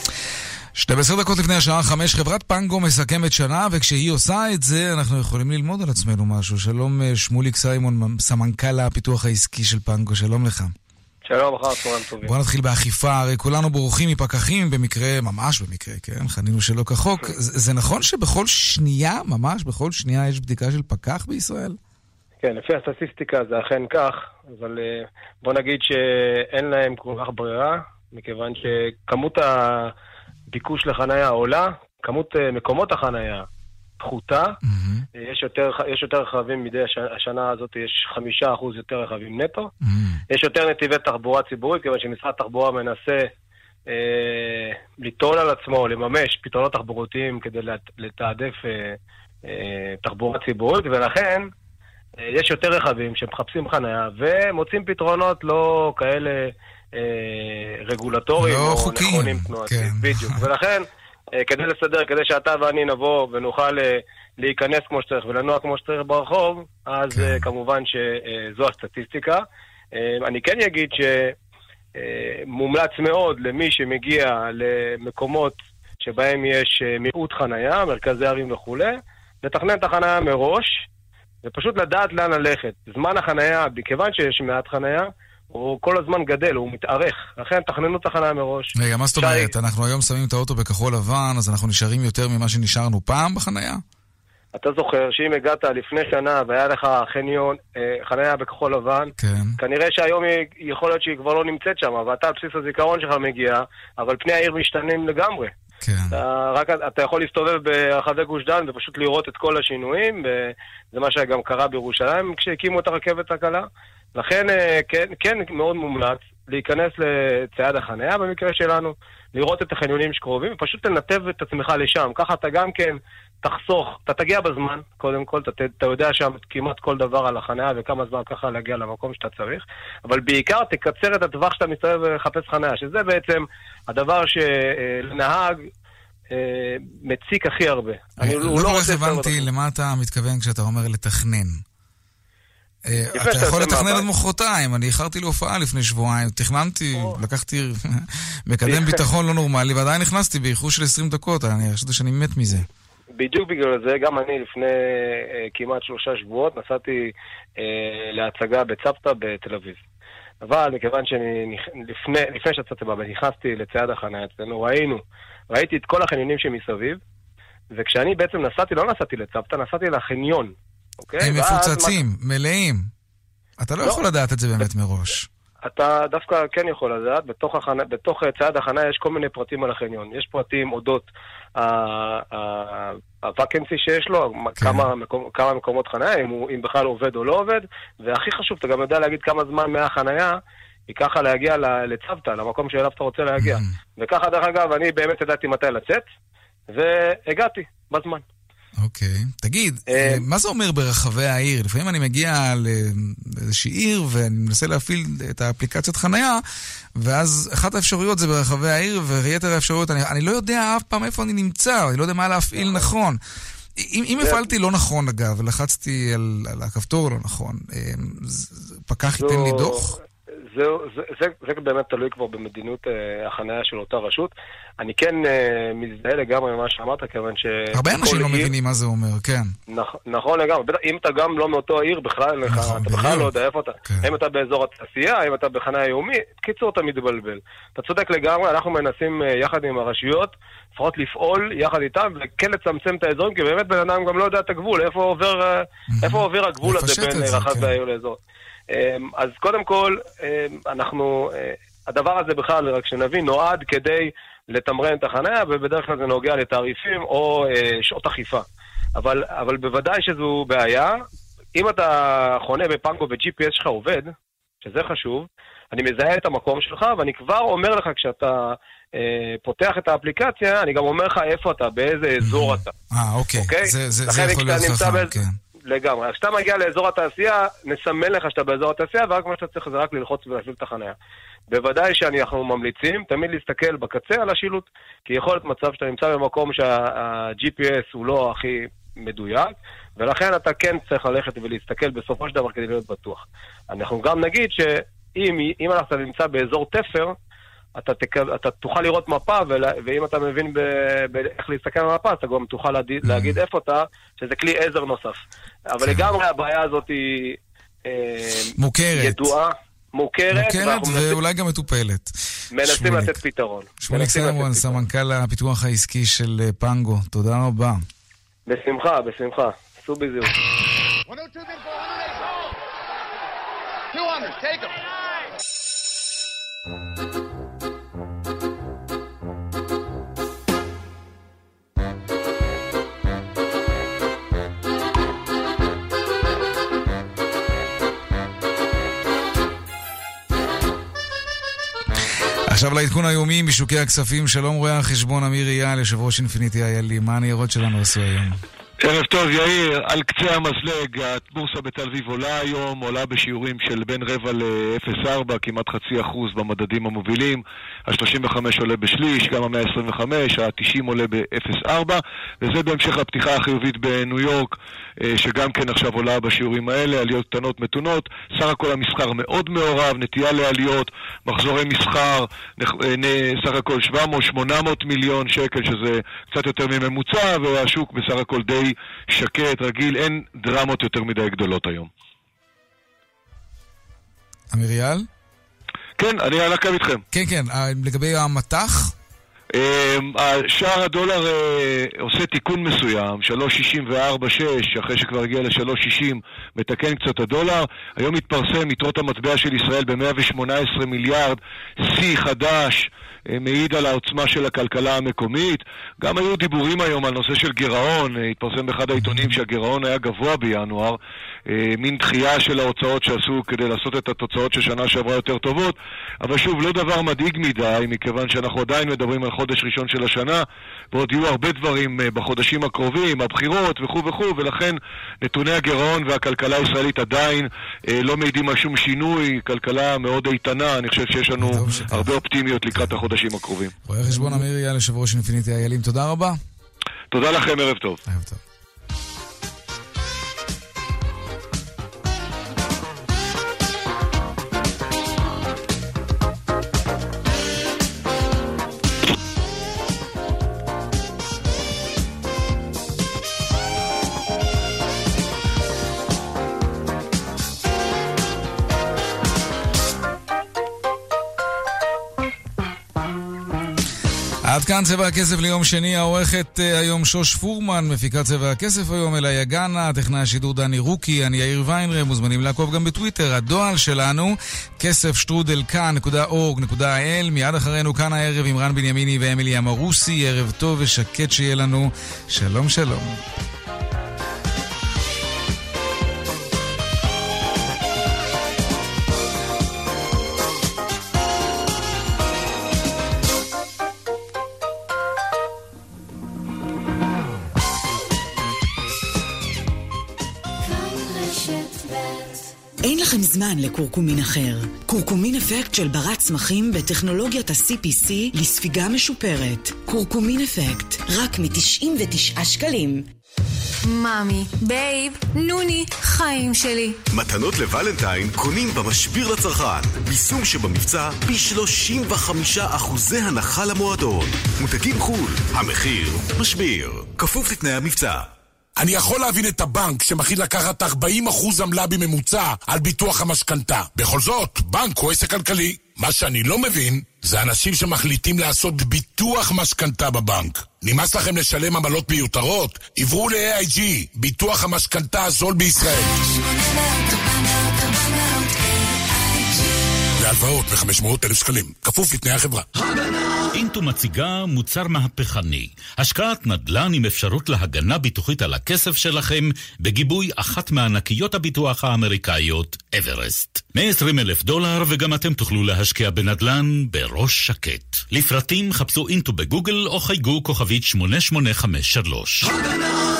12 דקות לפני השעה 5, חברת פנגו מסכמת שנה, וכשהיא עושה את זה, אנחנו יכולים ללמוד על עצמנו משהו. שלום אה, שמוליק סיימון, סמנכ"ל הפיתוח העסקי של פנגו, שלום לך. שלום, אחר צהריים טובים. בוא נתחיל באכיפה, הרי כולנו בורחים מפקחים במקרה, ממש במקרה, כן? חנינו שלא כחוק. זה, זה נכון שבכל שנייה, ממש בכל שנייה, יש בדיקה של פקח בישראל? כן, לפי הסטטיסטיקה זה אכן כך, אבל אה, בוא נגיד שאין להם כל כך ברירה, מכיוון שכמות ה... ביקוש לחנייה עולה, כמות uh, מקומות החנייה פחותה, mm-hmm. יש, יותר, יש יותר רכבים מדי השנה, השנה הזאת, יש חמישה אחוז יותר רכבים נטו, mm-hmm. יש יותר נתיבי תחבורה ציבורית, כיוון שמשרד התחבורה מנסה אה, ליטול על עצמו, לממש פתרונות תחבורתיים כדי לתעדף אה, אה, תחבורה ציבורית, ולכן אה, יש יותר רכבים שמחפשים חנייה ומוצאים פתרונות לא כאלה... אה, רגולטוריים לא או חוקיים, נכונים תנועתיים. כן. בדיוק. ולכן, אה, כדי לסדר, כדי שאתה ואני נבוא ונוכל אה, להיכנס כמו שצריך ולנוע כמו שצריך ברחוב, אז כן. כמובן שזו הסטטיסטיקה. אני כן אגיד שמומלץ מאוד למי שמגיע למקומות שבהם יש מיעוט חנייה, מרכזי ערים וכולי, לתכנן את החנייה מראש, ופשוט לדעת לאן ללכת. זמן החנייה, מכיוון שיש מעט חנייה, הוא כל הזמן גדל, הוא מתארך. לכן תכננו תחנה מראש. רגע, מה זאת אומרת? אנחנו היום שמים את האוטו בכחול לבן, אז אנחנו נשארים יותר ממה שנשארנו פעם בחנייה? אתה זוכר שאם הגעת לפני שנה והיה לך חניון, אה, חניה בכחול לבן, כן. כנראה שהיום היא, יכול להיות שהיא כבר לא נמצאת שם, ואתה על בסיס הזיכרון שלך מגיע, אבל פני העיר משתנים לגמרי. כן. אתה, רק אתה יכול להסתובב ברחבי גוש דן ופשוט לראות את כל השינויים, וזה מה שגם קרה בירושלים כשהקימו את הרכבת הקלה. לכן אה, כן, כן מאוד מומלץ להיכנס לצייד החניה במקרה שלנו, לראות את החניונים שקרובים ופשוט לנתב את עצמך לשם. ככה אתה גם כן תחסוך, אתה תגיע בזמן, קודם כל, אתה, אתה יודע שם כמעט כל דבר על החניה וכמה זמן ככה להגיע למקום שאתה צריך, אבל בעיקר תקצר את הטווח שאתה מסתובב ולחפש חניה, שזה בעצם הדבר שלנהג אה, מציק הכי הרבה. אני לא כל כך הבנתי למה אתה מתכוון כשאתה אומר לתכנן. אה, אתה יכול לתכנן עד מחרתיים, אני איחרתי להופעה לפני שבועיים, תכננתי, לקחתי מקדם ביטחון לא נורמלי, ועדיין נכנסתי באיחור של 20 דקות, אני חשבתי שאני מת מזה. בדיוק בגלל זה, גם אני לפני uh, כמעט שלושה שבועות נסעתי uh, להצגה בצוותא בתל אביב. אבל מכיוון שלפני שיצאתי בה ונכנסתי לצייד החניה אצלנו, ראינו, ראיתי את כל החניונים שמסביב, וכשאני בעצם נסעתי, לא נסעתי לצוותא, נסעתי לחניון. אוקיי? הם מפוצצים, מה... מלאים. אתה לא, לא יכול לדעת את זה באמת מראש. אתה דווקא כן יכול לדעת, בתוך, החנה, בתוך צעד החנה יש כל מיני פרטים על החניון. יש פרטים אודות הוואקנסי שיש לו, כן. כמה, מקום, כמה מקומות חניה, אם, הוא, אם בכלל עובד או לא עובד, והכי חשוב, אתה גם יודע להגיד כמה זמן מהחניה ייקח להגיע לצוותא, למקום שאליו אתה רוצה להגיע. Mm. וככה, דרך אגב, אני באמת ידעתי מתי לצאת, והגעתי בזמן. אוקיי. Okay. תגיד, אה, מה זה אומר ברחבי העיר? לפעמים אני מגיע לאיזושהי עיר ואני מנסה להפעיל את האפליקציית חנייה, ואז אחת האפשרויות זה ברחבי העיר, ויתר האפשרויות, אני, אני לא יודע אף פעם איפה אני נמצא, אני לא יודע מה להפעיל נכון. נכון. אם, אם הפעלתי לא נכון, אגב, ולחצתי על, על הכפתור לא נכון, אה, פקח ייתן לי דוח? זה, זה, זה, זה באמת תלוי כבר במדיניות אה, החניה של אותה רשות. אני כן אה, מזדהה לגמרי ממה שאמרת, כיוון ש... הרבה אנשים לא עיר... מבינים מה זה אומר, כן. נכ, נכון לגמרי. בטח, אם אתה גם לא מאותו עיר, בכלל, נכון, אתה בכלל לא יודע איפה אתה. כן. האם אתה באזור התעשייה, האם אתה בחניה יומית, קיצור, אתה מתבלבל. אתה צודק לגמרי, אנחנו מנסים אה, יחד עם הרשויות, לפחות לפעול יחד איתם, וכן לצמצם את האזורים, כי באמת בן אדם גם לא יודע את הגבול, איפה עובר, אה, איפה עובר הגבול הזה בין רחב כן. לאזור. אמ, אז קודם כל, אמ, אנחנו, אה, הדבר הזה בכלל, רק שנבין, נועד כדי לתמרן את החניה, ובדרך כלל זה נוגע לתעריפים או אה, שעות אכיפה. אבל, אבל בוודאי שזו בעיה. אם אתה חונה בפנגו ו-GPS שלך עובד, שזה חשוב, אני מזהה את המקום שלך, ואני כבר אומר לך כשאתה אה, פותח את האפליקציה, אני גם אומר לך איפה אתה, באיזה אזור אתה. אה, אוקיי. אוקיי? זה, זה, זה יכול להיות חכם. כן. לגמרי. כשאתה מגיע לאזור התעשייה, נסמן לך שאתה באזור התעשייה, ורק מה שאתה צריך זה רק ללחוץ ולהפעיל את החניה. בוודאי שאנחנו ממליצים תמיד להסתכל בקצה על השילוט, כי יכול להיות מצב שאתה נמצא במקום שה-GPS הוא לא הכי מדויק, ולכן אתה כן צריך ללכת ולהסתכל בסופו של דבר כדי להיות בטוח. אנחנו גם נגיד שאם אתה נמצא באזור תפר, אתה, תק... אתה תוכל לראות מפה, ול... ואם אתה מבין ב... ב... איך להסתכל על המפה, אתה גם תוכל להד... mm. להגיד איפה אתה, שזה כלי עזר נוסף. אבל כן. לגמרי הבעיה הזאת היא אה, מוכרת. ידועה. מוכרת, מוכרת ואולי גם מטופלת. מנסים לתת פתרון. שמוליק סלמון, סמנכ"ל הפיתוח העסקי של אה, פנגו, תודה רבה. בשמחה, בשמחה. סעו בזהות. take them. עכשיו לעדכון היומי משוקי הכספים, שלום רואה החשבון אמיר אייל, יושב ראש אינפיניטי איילי, מה הניירות שלנו עשו היום? ערב טוב, יאיר. על קצה המזלג, הבורסה בתל אביב עולה היום, עולה בשיעורים של בין רבע ל-0.4, כמעט חצי אחוז במדדים המובילים. ה-35 עולה בשליש, גם ה-125, ה-90 עולה ב-0.4, וזה בהמשך לפתיחה החיובית בניו יורק, שגם כן עכשיו עולה בשיעורים האלה, עליות קטנות מתונות. סך הכל המסחר מאוד מעורב, נטייה לעליות, מחזורי מסחר, אה, סך הכל 700-800 מיליון שקל, שזה קצת יותר מממוצע, והשוק בסך הכל די שקט, רגיל, אין דרמות יותר מדי גדולות היום. אמיריאל? כן, אני על הקו איתכם. כן, כן, אה, לגבי המטח? אמ, שער הדולר אה, עושה תיקון מסוים, 3.64.6, אחרי שכבר הגיע ל-3.60, מתקן קצת הדולר. היום מתפרסם יתרות המטבע של ישראל ב-118 מיליארד, שיא חדש. אה, מעיד על העוצמה של הכלכלה המקומית. גם היו דיבורים היום על נושא של גירעון, אה, התפרסם באחד העיתונים שהגירעון היה גבוה בינואר, מין דחייה של ההוצאות שעשו כדי לעשות את התוצאות של שנה שעברה יותר טובות, אבל שוב, לא דבר מדאיג מדי, מכיוון שאנחנו עדיין מדברים על חודש ראשון של השנה, ועוד יהיו הרבה דברים בחודשים הקרובים, הבחירות וכו' וכו', ולכן נתוני הגירעון והכלכלה הישראלית עדיין לא מעידים על שום שינוי, כלכלה מאוד איתנה, אני חושב שיש לנו הרבה אופטימיות לקראת החודש. בחודשים הקרובים. רואה חשבון אמיר יאל, יושב ראש אינפיניטי איילים, תודה רבה. תודה לכם, ערב טוב. ערב טוב. עד כאן צבע הכסף ליום שני, העורכת uh, היום שוש פורמן, מפיקה צבע הכסף היום, אלה יגנה, טכנאי השידור דני רוקי, אני יאיר ויינרם, מוזמנים לעקוב גם בטוויטר, הדואל שלנו, כסף שטרודל כאן.org.il, מיד אחרינו כאן הערב עם רן בנימיני ואמילי אמרוסי, ערב טוב ושקט שיהיה לנו, שלום שלום. לכם זמן לקורקומין אחר. קורקומין אפקט של ברת צמחים בטכנולוגיית ה-CPC לספיגה משופרת. קורקומין אפקט, רק מ-99 שקלים. מאמי, babe, נוני, חיים שלי. מתנות לוולנטיין קונים במשביר לצרכן. ביסום שבמבצע ב-35 אחוזי הנחה למועדון. מותגים חו"ל, המחיר, משביר. כפוף לתנאי המבצע. אני יכול להבין את הבנק שמכיל לקחת 40% עמלה בממוצע על ביטוח המשכנתה. בכל זאת, בנק הוא עסק כלכלי. מה שאני לא מבין, זה אנשים שמחליטים לעשות ביטוח משכנתה בבנק. נמאס לכם לשלם עמלות מיותרות? עברו ל-AIG, ביטוח המשכנתה הזול בישראל. להלוואות מ-500,000 שקלים, כפוף לתנאי החברה. אינטו מציגה מוצר מהפכני, השקעת נדל"ן עם אפשרות להגנה ביטוחית על הכסף שלכם בגיבוי אחת מענקיות הביטוח האמריקאיות, אברסט. 120 אלף דולר וגם אתם תוכלו להשקיע בנדל"ן בראש שקט. לפרטים חפשו אינטו בגוגל או חייגו כוכבית 8853.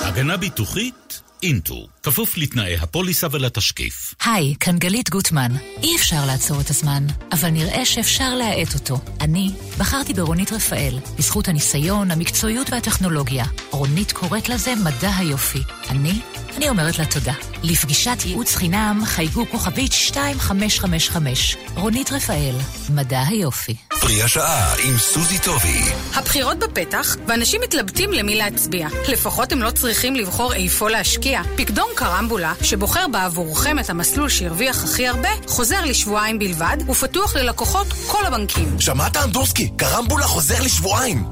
הגנה! ביטוחית? אינטו, כפוף לתנאי הפוליסה ולתשקיף. היי, כאן גלית גוטמן. אי אפשר לעצור את הזמן, אבל נראה שאפשר להאט אותו. אני בחרתי ברונית רפאל, בזכות הניסיון, המקצועיות והטכנולוגיה. רונית קוראת לזה מדע היופי. אני אני אומרת לה תודה. לפגישת ייעוץ חינם חייגו כוכבית 2555. רונית רפאל, מדע היופי. פרי השעה עם סוזי טובי. הבחירות בפתח, ואנשים מתלבטים למי להצביע. לפחות הם לא צריכים לבחור איפה להשקיע. פקדון קרמבולה, שבוחר בעבורכם את המסלול שהרוויח הכי הרבה, חוזר לשבועיים בלבד, ופתוח ללקוחות כל הבנקים. שמעת אנדורסקי? קרמבולה חוזר לשבועיים.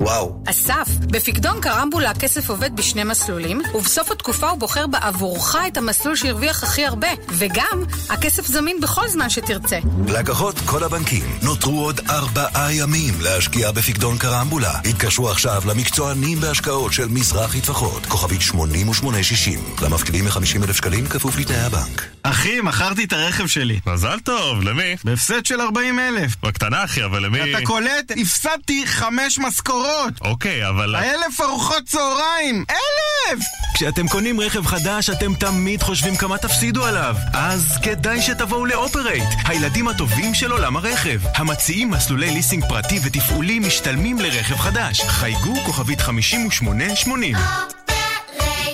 וואו. אסף, בפקדון קרמבולה הכסף עובד בשני מסלולים, ובסוף התקופה הוא בוחר בעבורך את המסלול שהרוויח הכי הרבה, וגם הכסף זמין בכל זמן שתרצה. לקוחות כל הבנקים, נותרו עוד ארבעה ימים להשקיע בפקדון קרמבולה. התקשרו עכשיו למקצוענים בהשקעות של מזרחי טפחות, כוכבית 8860. למפקידים מ-50 אלף שקלים כפוף לתנאי הבנק. אחי, מכרתי את הרכב שלי. מזל טוב, למי? בהפסד של 40 אלף. בקטנה אחי, אבל למי? אתה קולט? הפסדתי חמש משכורות. אוקיי, אבל... האלף ארוחות צהריים! אלף! כשאתם קונים רכב חדש, אתם תמיד חושבים כמה תפסידו עליו. אז כדאי שתבואו לאופרייט, הילדים הטובים של עולם הרכב. המציעים מסלולי ליסינג פרטי ותפעולי משתלמים לרכב חדש. חייגו כוכבית 5880.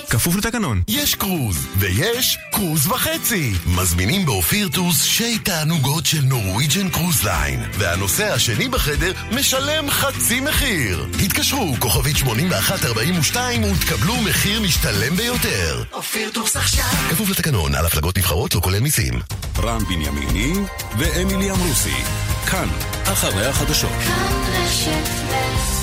כפוף לתקנון. יש קרוז, ויש קרוז וחצי. מזמינים באופיר טוס שי תענוגות של Norwegian Cruise Line, והנוסע השני בחדר משלם חצי מחיר. התקשרו, כוכבית 8142 ותקבלו מחיר משתלם ביותר. אופיר טוס עכשיו. כפוף לתקנון, על הפלגות נבחרות לא כולל מיסים. רן בנימיני ואמילי אמרוסי. כאן, אחרי החדשות. כאן רשת ב'